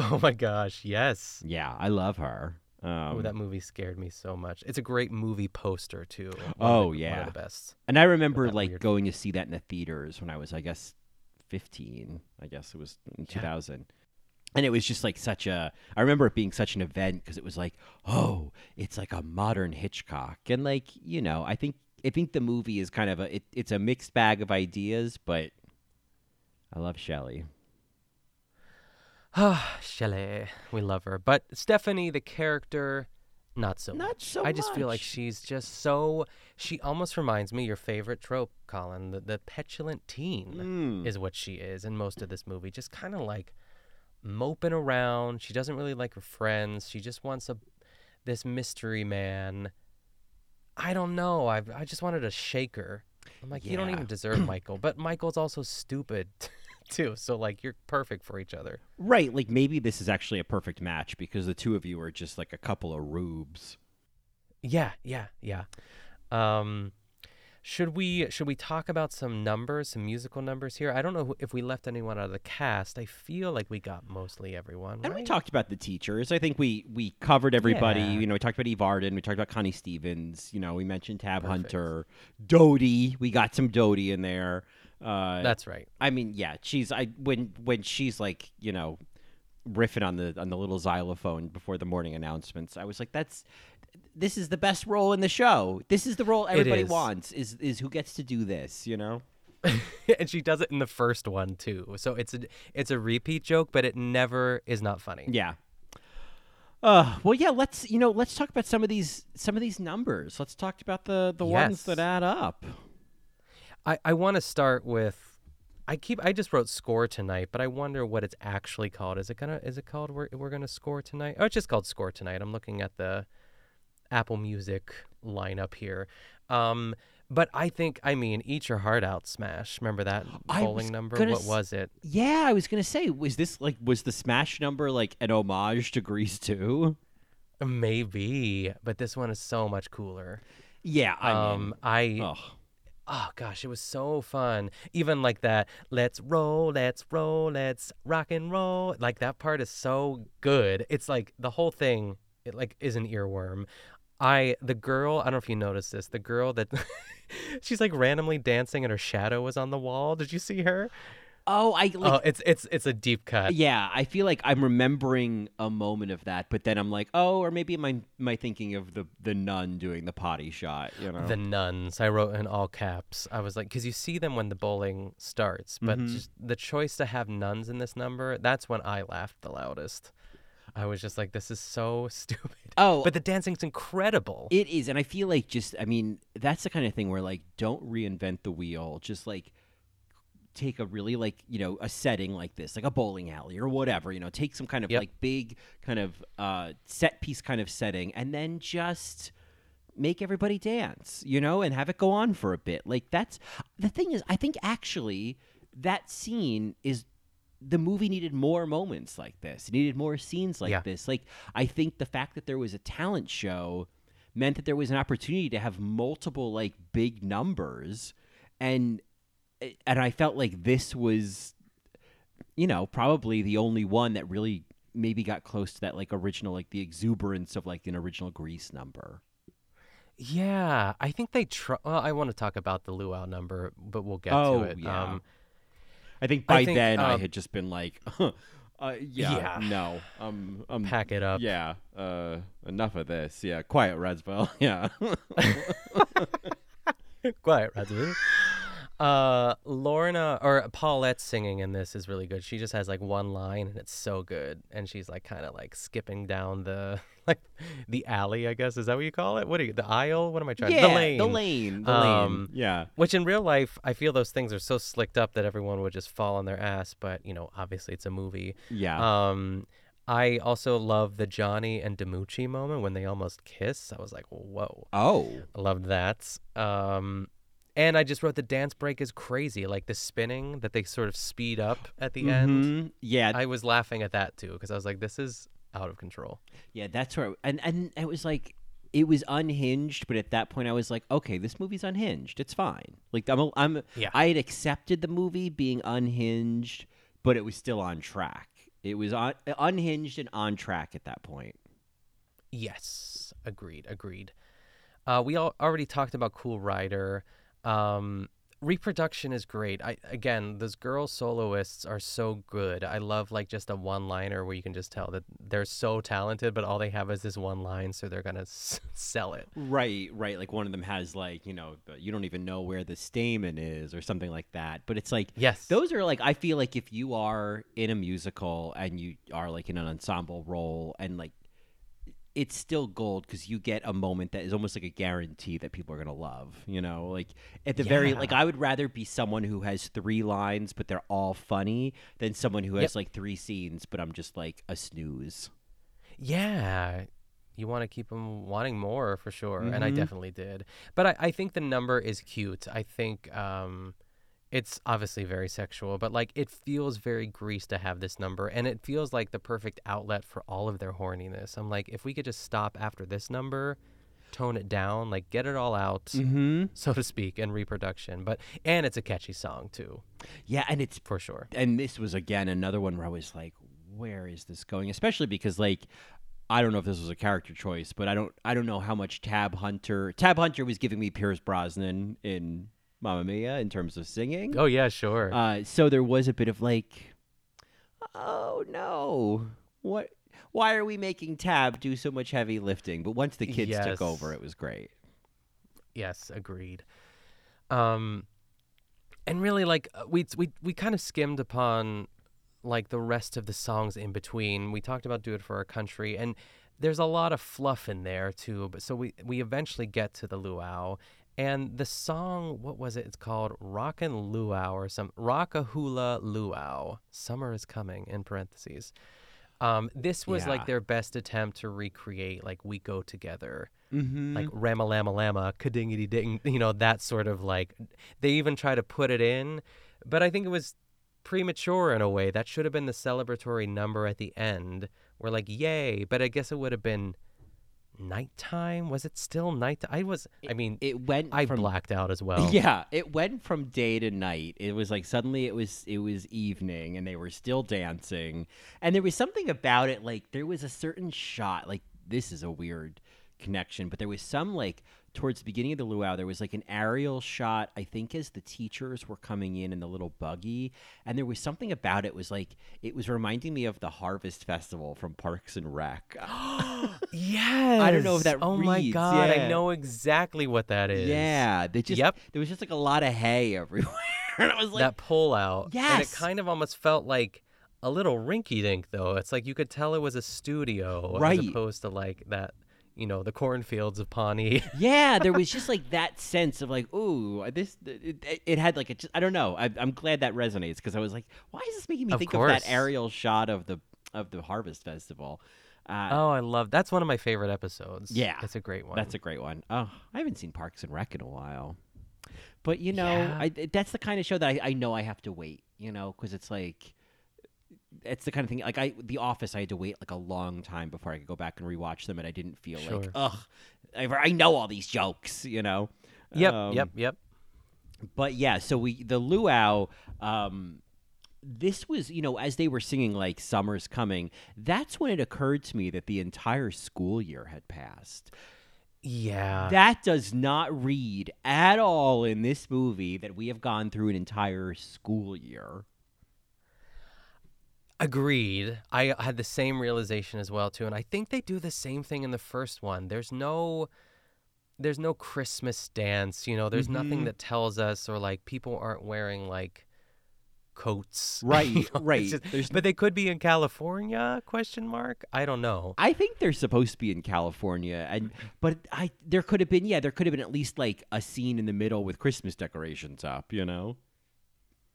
Oh my gosh, yes. Yeah, I love her. Um, oh, that movie scared me so much. It's a great movie poster too. One Oh, the- one yeah. of the best. And I remember like weird- going to see that in the theaters when I was, I guess, 15. I guess it was in 2000. And it was just like such a, I remember it being such an event because it was like, oh, it's like a modern Hitchcock. And like, you know, I think, I think the movie is kind of a, it, it's a mixed bag of ideas, but I love Shelley. Ah, Shelley, we love her. But Stephanie, the character, not so Not much. so I just feel like she's just so. She almost reminds me your favorite trope, Colin. The, the petulant teen Mm. is what she is in most of this movie. Just kind of like moping around. She doesn't really like her friends. She just wants a this mystery man. I don't know. I I just wanted to shake her. I'm like, you don't even deserve Michael, but Michael's also stupid too. So like, you're perfect for each other. Right. Like maybe this is actually a perfect match because the two of you are just like a couple of rubes. Yeah, yeah, yeah. Um, should we should we talk about some numbers, some musical numbers here? I don't know if we left anyone out of the cast. I feel like we got mostly everyone. And we talked about the teachers. I think we we covered everybody. Yeah. You know, we talked about Eve Arden. We talked about Connie Stevens. You know, we mentioned Tab Perfect. Hunter, Dodie. We got some Dodie in there. Uh, That's right. I mean, yeah, she's I when when she's like you know riffing on the on the little xylophone before the morning announcements. I was like, that's this is the best role in the show. This is the role everybody is. wants. Is is who gets to do this? You know. and she does it in the first one too. So it's a it's a repeat joke, but it never is not funny. Yeah. Uh, well, yeah. Let's you know, let's talk about some of these some of these numbers. Let's talk about the the ones that add up. I, I want to start with I keep I just wrote score tonight, but I wonder what it's actually called. Is it gonna is it called we're we're gonna score tonight? Oh, it's just called score tonight. I'm looking at the Apple Music lineup here. Um, but I think I mean eat your heart out, Smash. Remember that I bowling number? What s- was it? Yeah, I was gonna say, was this like was the Smash number like an homage to Grease too? Maybe, but this one is so much cooler. Yeah, I um, mean, I ugh. Oh gosh, it was so fun. Even like that, let's roll, let's roll, let's rock and roll. Like that part is so good. It's like the whole thing, it like is an earworm. I the girl, I don't know if you noticed this, the girl that she's like randomly dancing and her shadow was on the wall. Did you see her? Oh, I like. oh, it's it's it's a deep cut. yeah, I feel like I'm remembering a moment of that, but then I'm like, oh, or maybe I am thinking of the the nun doing the potty shot? You know, The nuns. I wrote in all caps. I was like, because you see them when the bowling starts, but Mhm. just the choice to have nuns in this number, that's when I laughed the loudest. I was just like, this is so stupid. Oh, But the dancing's incredible. It is, and I feel like just I mean that's the kind of thing where like don't reinvent the wheel, just like take a really like you know a setting like this, like a bowling alley or whatever, you know, take some kind of Yep. like big kind of uh, set piece kind of setting, and then just make everybody dance, you know, and have it go on for a bit. Like that's the thing is, I think actually that scene is the movie needed more moments like this. It needed more scenes like Yeah. this. Like I think the fact that there was a talent show meant that there was an opportunity to have multiple like big numbers and and I felt like this was you know, probably the only one that really maybe got close to that like original like the exuberance of like an original Grease number. yeah, I think they try. Well, I want to talk about the luau number, but we'll get Oh, to it. yeah. Um, I think I by think, then I um, had just been like uh, yeah, Yeah. no. Um, um pack it up. Yeah, uh, enough of this. Yeah, quiet, Redsville. Yeah. Quiet, Razu. Uh, Lorna or Paulette singing in this is really good. She just has like one line and it's so good, and she's like kind of like skipping down the like the alley. I guess is that what you call it? What are you? The aisle? What am I trying? yeah, the lane. The lane. The Um, lane. Yeah. Which in real life, I feel those things are so slicked up that everyone would just fall on their ass. But you know, obviously it's a movie. Yeah. Um, I also love the Johnny and DiMucci moment when they almost kiss. I was like, whoa. oh. I loved that. Um, and I just wrote the dance break is crazy, like the spinning that they sort of speed up at the end. Mhm. Yeah. I was laughing at that too because I was like, this is out of control. Yeah, that's where, and and it was like, it was unhinged. But at that point, I was like, okay, this movie's unhinged. It's fine. Like I'm, a, I'm, Yeah. I had accepted the movie being unhinged, but it was still on track. It was on, unhinged and on track at that point. Yes, agreed, agreed. Uh, we all already talked about Cool Rider. Um, reproduction is great. I again, those girl soloists are so good. I love like just a one-liner where you can just tell that they're so talented, but all they have is this one line, so they're gonna s- sell it. Right, right. Like one of them has like you know you don't even know where the stamen is or something like that. But it's like Yes, those are like I feel like if you are in a musical and you are like in an ensemble role and like it's still gold because you get a moment that is almost like a guarantee that people are gonna love. You know, like at the very like I would rather be someone who has three lines but they're all funny than someone who has Yep. like three scenes but I'm just like a snooze. Yeah. You want to keep them wanting more for sure. And I Mhm. definitely did. But I, I think the number is cute. I think um, it's obviously very sexual, but like it feels very grease to have this number. And it feels like the perfect outlet for all of their horniness. I'm like, if we could just stop after this number, tone it down, like get it all out, Mm-hmm. so to speak, in reproduction. But, and it's a catchy song too, Yeah, and it's for sure. and this was again another one where I was like, where is this going? Especially because like I don't know if this was a character choice, but I don't I don't know how much Tab Hunter Tab Hunter was giving me Pierce Brosnan in Mamma Mia in terms of singing. Oh, yeah, sure. Uh, so there was a bit of like, oh no, what? Why are we making Tab do so much heavy lifting? But once the kids Yes. took over, it was great. Yes, agreed. Um, and really, like uh, we we we kind of skimmed upon like the rest of the songs in between. We talked about "Do It for Our Country," and there's a lot of fluff in there too. But so we we eventually get to the luau, and the song what was it? It's called Rockin' Luau or some Rockahula Luau. Summer is coming in parentheses. Um, this was Yeah. like their best attempt to recreate like we go together Mm-hmm. like rama lama lama kadingity ding you know that sort of like they even try to put it in but i think it was premature in a way that should have been the celebratory number at the end we're like yay but i guess it would have been nighttime was it still night i was i mean it went i from blacked out as well Yeah, it went from day to night. It was like suddenly it was it was evening and they were still dancing. And there was something about it like there was a certain shot like this is a weird connection, but there was some like towards the beginning of the luau there was like an aerial shot I think as the teachers were coming in in the little buggy and there was something about it was like it was reminding me of the harvest festival from Parks and Rec. yes I don't know if that oh my god yeah. i know exactly what that is Yeah, they just Yep. there was just like a lot of hay everywhere. and I was like that pull out. And it kind of almost felt like a little rinky dink though. It's like you could tell it was a studio Right. as opposed to like that, you know, the cornfields of Pawnee. yeah, there was just like that sense of like, ooh, this. It, it- had like a. Just, I don't know. I, I'm glad that resonates because I was like, why is this making me Of think course. of that aerial shot of the of the harvest festival? Uh, oh, I love that's one of my favorite episodes. Yeah. that's a great one. That's a great one. Oh, I haven't seen Parks and Rec in a while, but you know, Yeah. I, that's the kind of show that I, I know I have to wait. You know, because it's like. It's the kind of thing like I The Office. I had to wait like a long time before I could go back and rewatch them, and I didn't feel like ugh, I, I know all these jokes. You know. Yep, Um, yep, yep. but yeah, so we the luau. Um, this was, you know, as they were singing like "Summer's Coming," that's when it occurred to me that the entire school year had passed. Yeah. That does not read at all in this movie that we have gone through an entire school year. Agreed. I had the same realization as well too, and I think they do the same thing in the first one. There's no there's no Christmas dance, you know, there's nothing Mhm. that tells us or like people aren't wearing like coats. Right, you know, right. just- but they could be in California? Question mark. I don't know. I think they're supposed to be in California, and but I there could have been yeah there could have been at least like a scene in the middle with Christmas decorations up, you know.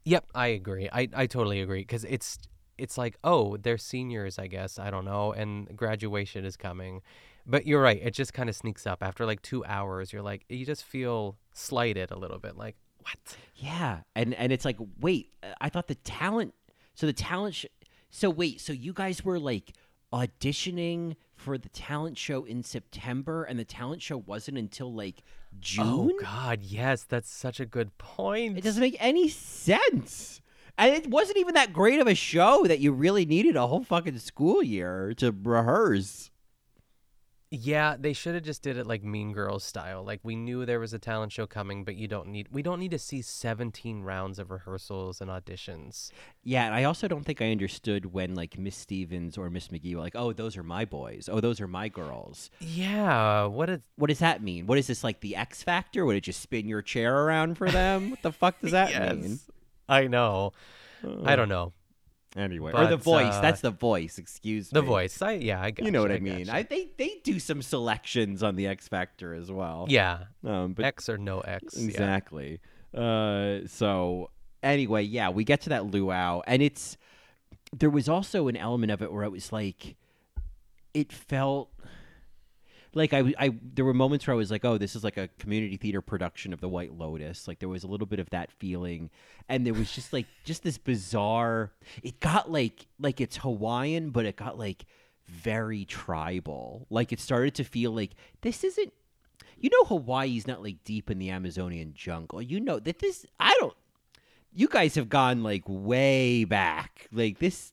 Yep, I agree. I I totally agree because it's it's like oh they're seniors I guess I don't know and graduation is coming, but you're right. It just kind of sneaks up after like two hours. You're like you just feel slighted a little bit. Like what? Yeah, and and it's like, wait, uh, I thought the talent. So the talent. Sh- so wait, so you guys were like auditioning for the talent show in September, and the talent show wasn't until like June. Oh God, yes, that's such a good point. It doesn't make any sense. And it wasn't even that great of a show that you really needed a whole fucking school year to rehearse. Yeah, they should have just did it like Mean Girls style. Like we knew there was a talent show coming, but you don't need we don't need to see 17 rounds of rehearsals and auditions. Yeah, and I also don't think I understood when like Miss Stevens or Miss McGee were like, "Oh, those are my boys. Oh, those are my girls." Yeah, what a What does that mean? What is this like the X Factor? Would it just spin your chair around for them? what the fuck does that mean? I know. I don't know. Anyway, or the voice. uh, That's the voice. Excuse The me. The voice. I yeah, I got You know what I gotcha. mean? I they they do some selections on the X Factor as well. Yeah. Um, but X or no X. yeah. exactly. Uh, so anyway, yeah, we get to that luau, and it's there was also an element of it where it was like it felt like I, I there were moments where I was like, oh, this is like a community theater production of The White Lotus. Like there was a little bit of that feeling, and there was just like just this bizarre. It got like like it's Hawaiian, but it got like very tribal. Like it started to feel like this isn't. You know, Hawaii's not like deep in the Amazonian jungle. You know that this. I don't. You guys have gone like way back. Like this.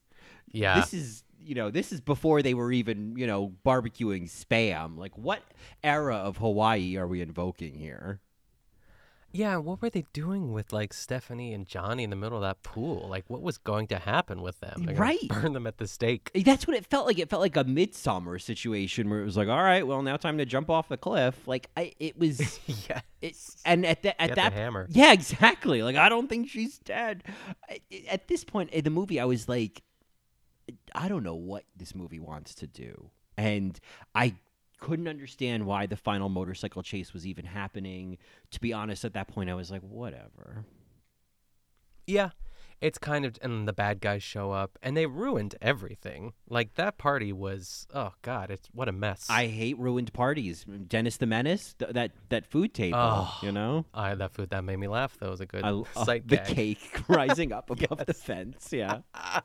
Yeah. This is you know this is before they were even you know barbecuing spam. Like what era of Hawaii are we invoking here? Yeah, what were they doing with like Stephanie and Johnny in the middle of that pool? Like what was going to happen with them? They're Right. Burn them at the stake. Eh, that's what it felt like. It felt like a midsummer situation where it was like, all right, well now time to jump off the cliff. Like I, it was. yeah. It, and at that, at Get the that, hammer. yeah, exactly. Like I don't think she's dead. I- At this point in the movie, I was like, I don't know what this movie wants to do. and I couldn't understand why the final motorcycle chase was even happening. To be honest, at that point, I was like, whatever. Yeah. It's kind of, and the bad guys show up and they ruined everything. Like that party was, oh God, it's what a mess. I hate ruined parties. Dennis the Menace, th- that that food table, Oh, you know. I that food that made me laugh. That was a good I, uh, sight the gag. cake rising up above the fence. Yeah.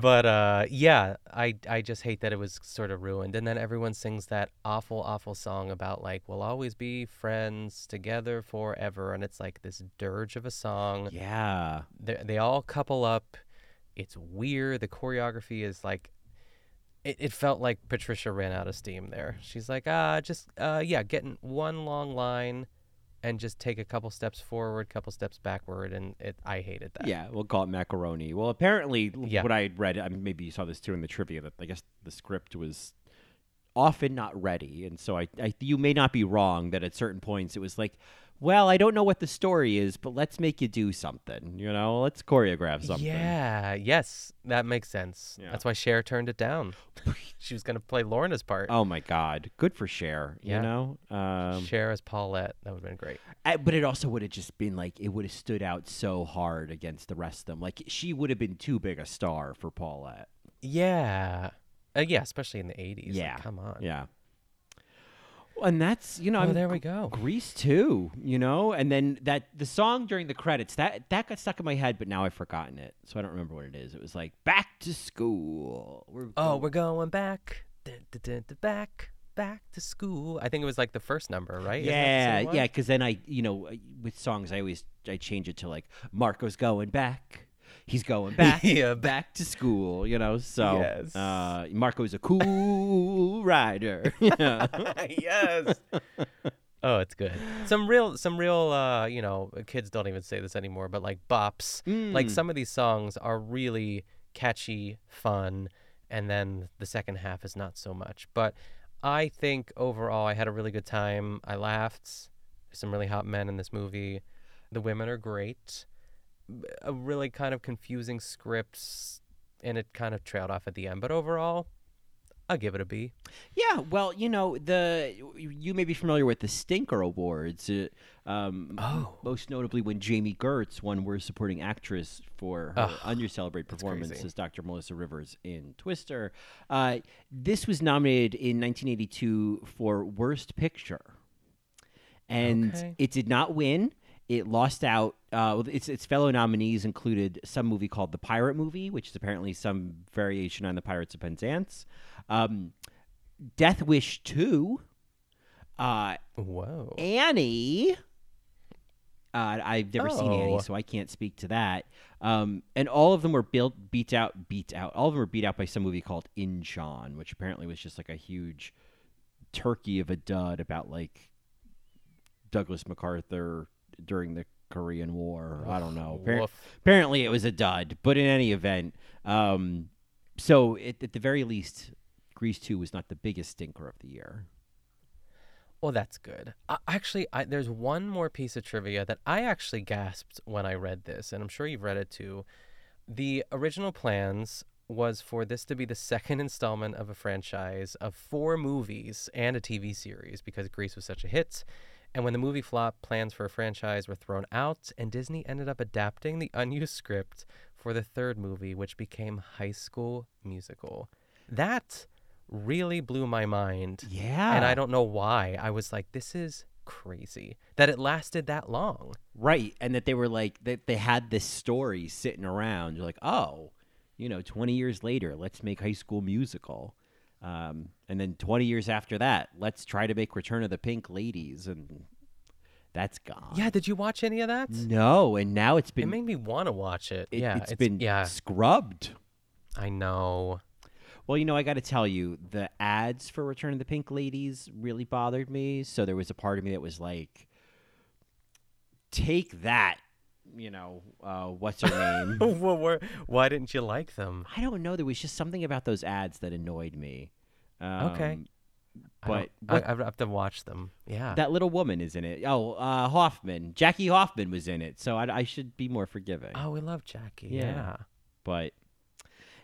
But uh, yeah, I I just hate that it was sort of ruined. And then everyone sings that awful, awful song about like we'll always be friends together forever, and it's like this dirge of a song. Yeah. They they all couple up. It's weird. The choreography is like. It, it felt like Patricia ran out of steam there. She's like, ah, just uh, yeah, getting one long line, and just take a couple steps forward, couple steps backward, and it. I hated that. Yeah, we'll call it macaroni. Well, apparently, Yeah. what I had read, I mean, maybe you saw this too in the trivia, that I guess the script was often not ready, and so I, I, you may not be wrong that at certain points it was like, well, I don't know what the story is, but let's make you do something. You know, let's choreograph something. Yeah, yes, that makes sense. Yeah. That's why Cher turned it down. she was going to play Lorna's part. Oh my God, good for Cher. Yeah. You know, um, Cher as Paulette. That would have been great. I- but it also would have just been like it would have stood out so hard against the rest of them. Like she would have been too big a star for Paulette. Yeah. Uh, yeah, especially in the 80s. Like, Yeah. come on. Yeah. And that's you know, Oh, there we go. Grease too, you know, and then that the song during the credits that that got stuck in my head, but now I've forgotten it, so I don't remember what it is. It was like back to school. We're Oh, go- we're going back. Dun, dun, dun, back. Back to school. I think it was like the first number, right? Isn't that the yeah, yeah. Because then I, you know, with songs I always I change it to like Marco's going back. He's going back, Yeah, back to school. You know, so Yes. uh, Marco's a cool rider. yes. Oh, it's good. Some real, some real, uh, you know, kids don't even say this anymore, but like bops. Like Mm. some of these songs are really catchy, fun, and then the second half is not so much. But I think overall, I had a really good time. I laughed. There's some really hot men in this movie. The women are great. A really kind of confusing scripts, and it kind of trailed off at the end. But overall, I'll give it a B. Yeah, well, you know, the you may be familiar with the Stinker Awards. Uh, um, Oh. most notably when Jami Gertz won Worst Supporting Actress for her under-celebrated performance as Dr. Melissa Rivers in Twister. Uh, this was nominated in 1982 for Worst Picture, and Okay. it did not win. It lost out. Uh, its its fellow nominees included some movie called The Pirate Movie, which is apparently some variation on The Pirates of Penzance. Um, Death Wish 2, uh, Whoa. Annie. Uh, I've never seen Annie, Oh. so I can't speak to that. Um, and all of them were built, beat out, beat out. All of them were beat out by some movie called Inchon, which apparently was just like a huge turkey of a dud about like Douglas MacArthur during the Korean War. I don't know. Appar- apparently, it was a dud. But in any event, um, so it, at the very least, Grease Two was not the biggest stinker of the year. Well, that's good. Uh, actually, I, there's one more piece of trivia that I actually gasped when I read this, and I'm sure you've read it too. The original plans was for this to be the second installment of a franchise of four movies and a TV series because Grease was such a hit. And when the movie flopped, plans for a franchise were thrown out, and Disney ended up adapting the unused script for the third movie, which became High School Musical. That really blew my mind. Yeah. And I don't know why. I was like, this is crazy that it lasted that long. Right, and that they were like that they had this story sitting around. You're like, oh, you know, 20 years later, let's make High School Musical, um, and then 20 years after that, let's try to make Return of the Pink Ladies, and that's gone. Yeah, did you watch any of that? No, and now it's been It made me want to watch it. it, yeah, it's been yeah. scrubbed. I know. Well, you know, I got to tell you, the ads for Return of the Pink Ladies really bothered me. So there was a part of me that was like, take that. You know, uh, what's her name? well, where- why didn't you like them? I don't know. There was just something about those ads that annoyed me. Um, Okay. But I, I have to watch them. Yeah. that little woman is in it. Oh, uh, Hoffman. Jackie Hoffman was in it. So I, I should be more forgiving. oh, we love Jackie. Yeah. Yeah. But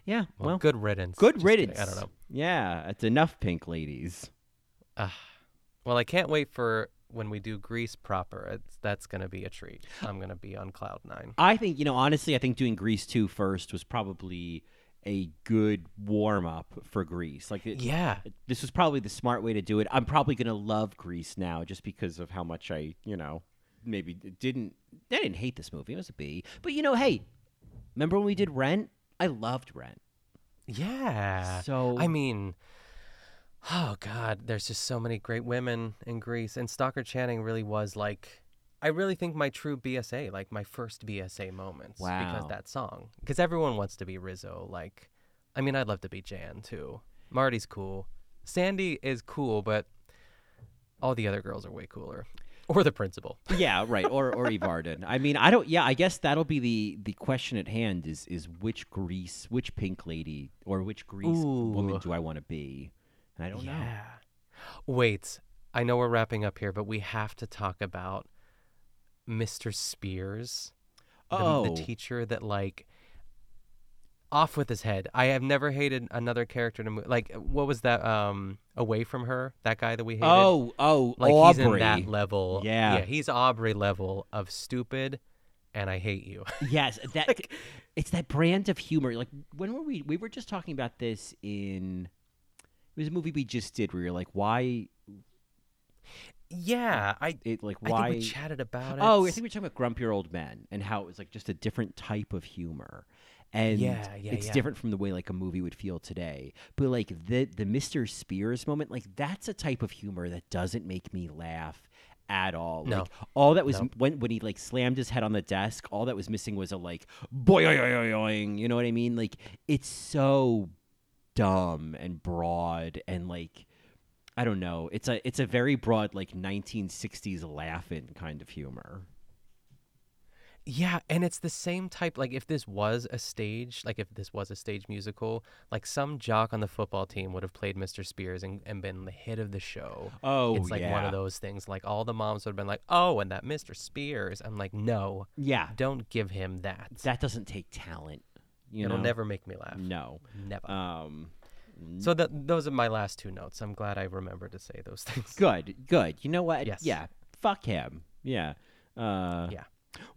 Yeah. Well, Well, good riddance. good Just kidding, riddance. I don't know. Yeah, it's enough, pink ladies. Well, I can't wait for when we do Grease proper. It's, that's going to be a treat. I'm going to be on cloud nine. I think you know honestly, I think doing Grease two first was probably a good warm up for Grease. Like, it, Yeah. this was probably the smart way to do it. I'm probably gonna love Grease now just because of how much I, you know, maybe didn't. I didn't hate this movie. It was a B, but you know, hey, remember when we did Rent? I loved Rent. Yeah. So I mean, oh God, there's just so many great women in Grease, and Stockard Channing really was like, I really think my true BSA, like my first BSA moments, Wow. because that song, because everyone wants to be Rizzo. Like, I mean, I'd love to be Jan too. Marty's cool. Sandy is cool, but all the other girls are way cooler, or the principal. yeah, right. Or or Eve Arden. I mean, I don't. Yeah, I guess that'll be the the question at hand. Is is which Grease, which Pink Lady, or which Grease woman do I want to be? I don't know. Wait, I know we're wrapping up here, but we have to talk about Mr. Spears, the, Oh. the teacher that like off with his head. I have never hated another character in a movie. Like, what was that? Um, away from her, that guy that we hated. Oh, oh, like Aubrey. he's in that level. Yeah. yeah, he's Aubrey level of stupid, and I hate you. Yes, that like, it's that brand of humor. Like when were we? We were just talking about this in. It was a movie we just did where you're like, why? yeah, I. It like I why? think we chatted about oh, it. oh, I think we were talking about grumpier old men and how it was like just a different type of humor. And Yeah, yeah, it's yeah. different from the way like a movie would feel today. But like the the Mr. Spears moment, like that's a type of humor that doesn't make me laugh at all. No. Like all that was Nope. when when he like slammed his head on the desk, all that was missing was a like boing, you know what I mean? Like it's so dumb and broad and like I don't know. It's a it's a very broad like 1960s laughing kind of humor. Yeah, and it's the same type. Like, if this was a stage, like if this was a stage musical, like some jock on the football team would have played Mr. Spears and, and been the hit of the show. Oh, it's like one of those things. Like all the moms would have been like, "Oh, and that Mr. Spears." I'm like, no, Yeah, don't give him that. that doesn't take talent. You It'll know? never make me laugh. No. never. Um so that those are my last two notes. I'm glad I remembered to say those things. good, good. You know what? Yes. Yeah. Fuck him. Yeah. Uh Yeah.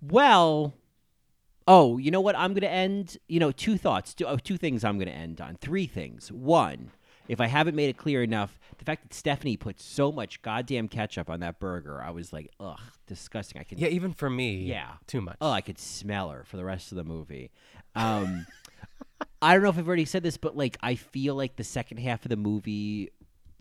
Well, oh, you know what? I'm going to end, you know, two thoughts, two, oh, two things I'm going to end on. Three things. One, if I haven't made it clear enough, the fact that Stephanie put so much goddamn ketchup on that burger, I was like, ugh, disgusting. I can Yeah, even for me. Yeah. too much. Oh, I could smell her for the rest of the movie. Um, I don't know if I've already said this, but like I feel like the second half of the movie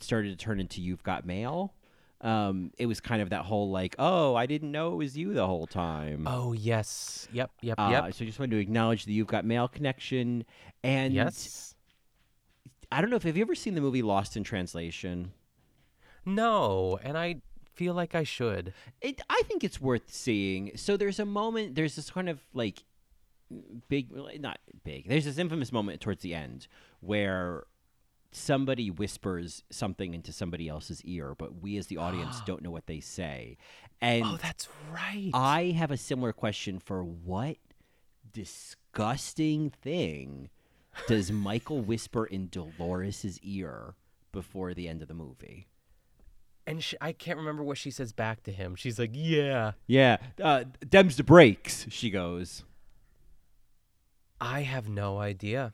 started to turn into "You've Got Mail." Um, it was kind of that whole like, "Oh, I didn't know it was you the whole time." oh yes. Yep. Yep. Uh, yep. So I just wanted to acknowledge the "You've Got Mail" connection, and yes. I don't know if have you ever seen the movie Lost in Translation. No, and I feel like I should. It, I think it's worth seeing. So there's a moment. There's this kind of like big, not big. There's this infamous moment towards the end where somebody whispers something into somebody else's ear, but we as the audience don't know what they say. And Oh, that's right. I have a similar question for what disgusting thing does Michael whisper in Dolores's ear before the end of the movie? and she, I can't remember what she says back to him. She's like, "Yeah." Yeah, uh, them's the breaks. She goes. I have no idea.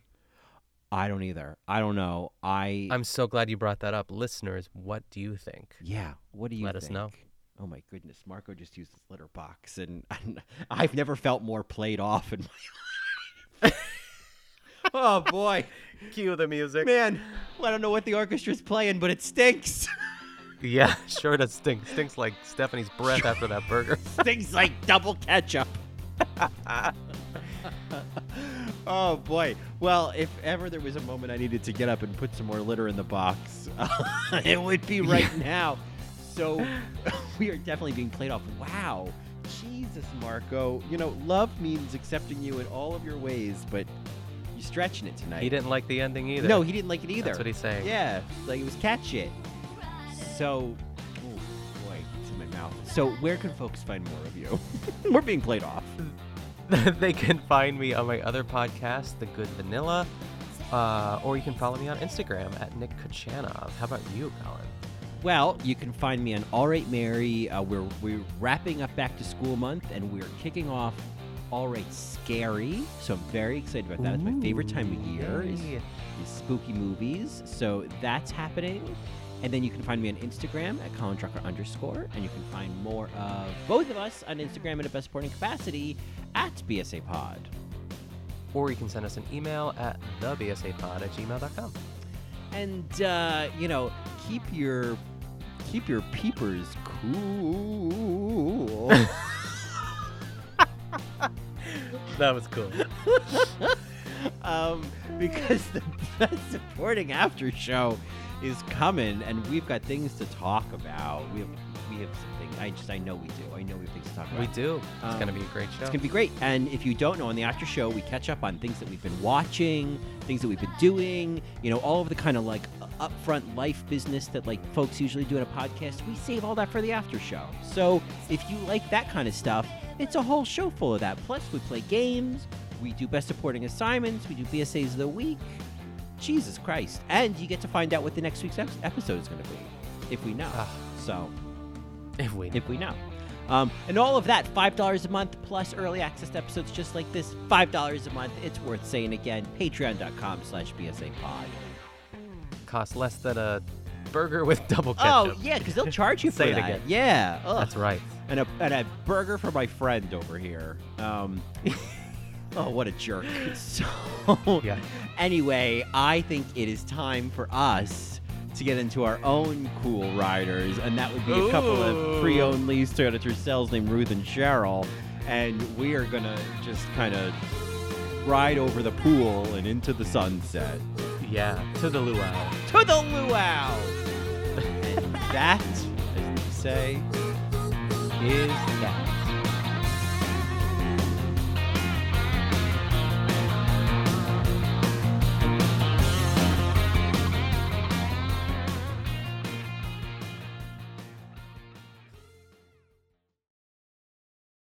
I don't either. I don't know. I I'm so glad you brought that up, listeners. What do you think? yeah. What do you Let us know. Oh my goodness, Marco just used his litter box, and I've never felt more played off in my life. oh boy, Cue the music. man! I don't know what the orchestra's playing, but it stinks. Yeah, sure does stink. Stinks like Stephanie's breath after that burger. stinks like double ketchup. Oh boy. Well, if ever there was a moment I needed to get up and put some more litter in the box, it would be right now. So we are definitely being played off. Wow. Jesus, Marco. You know, love means accepting you in all of your ways, but you're stretching it tonight. he didn't like the ending either. No, he didn't like it either. That's what he's saying. Yeah, like it was cat shit. So, oh boy, it's in my mouth. So, where can folks find more of you? We're being played off. they can find me on my other podcast, The Good Vanilla. Uh, or you can follow me on Instagram at Nick Kochanov. How about you, Colin? Well, you can find me on All Right Mary. Uh, we're we're wrapping up back to school month, and we're kicking off All Right Scary. So I'm very excited about that. It's my favorite time of year is, is spooky movies. So that's happening. And then you can find me on Instagram at Colin Drucker underscore, and you can find more of both of us on Instagram at a best supporting capacity at BSA Pod. Or you can send us an email at thebsapod at gmail.com. And uh, you know, keep your keep your peepers cool. That was cool. um, because the best supporting after show is coming, and we've got things to talk about. We have we have some things. I just I know we do. I know we have things to talk about. We do. It's Um, going to be a great show. It's gonna be great. And if you don't know, on the after show, we catch up on things that we've been watching, things that we've been doing. You know, all of the kind of like upfront life business that like folks usually do in a podcast. We save all that for the after show. So if you like that kind of stuff, it's a whole show full of that. Plus, we play games. We do best supporting assignments. We do BSAs of the week. Jesus Christ! And you get to find out what the next week's episode is going to be, if we know. Ah. so if we if we know. Um, and all of that, $5 a month plus early access to episodes just like this, $5 a month. It's worth saying again. Patreon.com slash BSA pod. cost less than a burger with double Oh, yeah, because they'll charge you for Say it that. again. Yeah. ugh. That's right. And a, and a burger for my friend over here. Um, oh, what a jerk. So, Yeah. anyway, I think it is time for us to get into our own cool riders, and that would be a couple of pre-owned lease Toyota Tercels named Ruth and Cheryl, and we are gonna just kind of ride over the pool and into the sunset Yeah. To the luau. to the luau. and that, as we say, is that.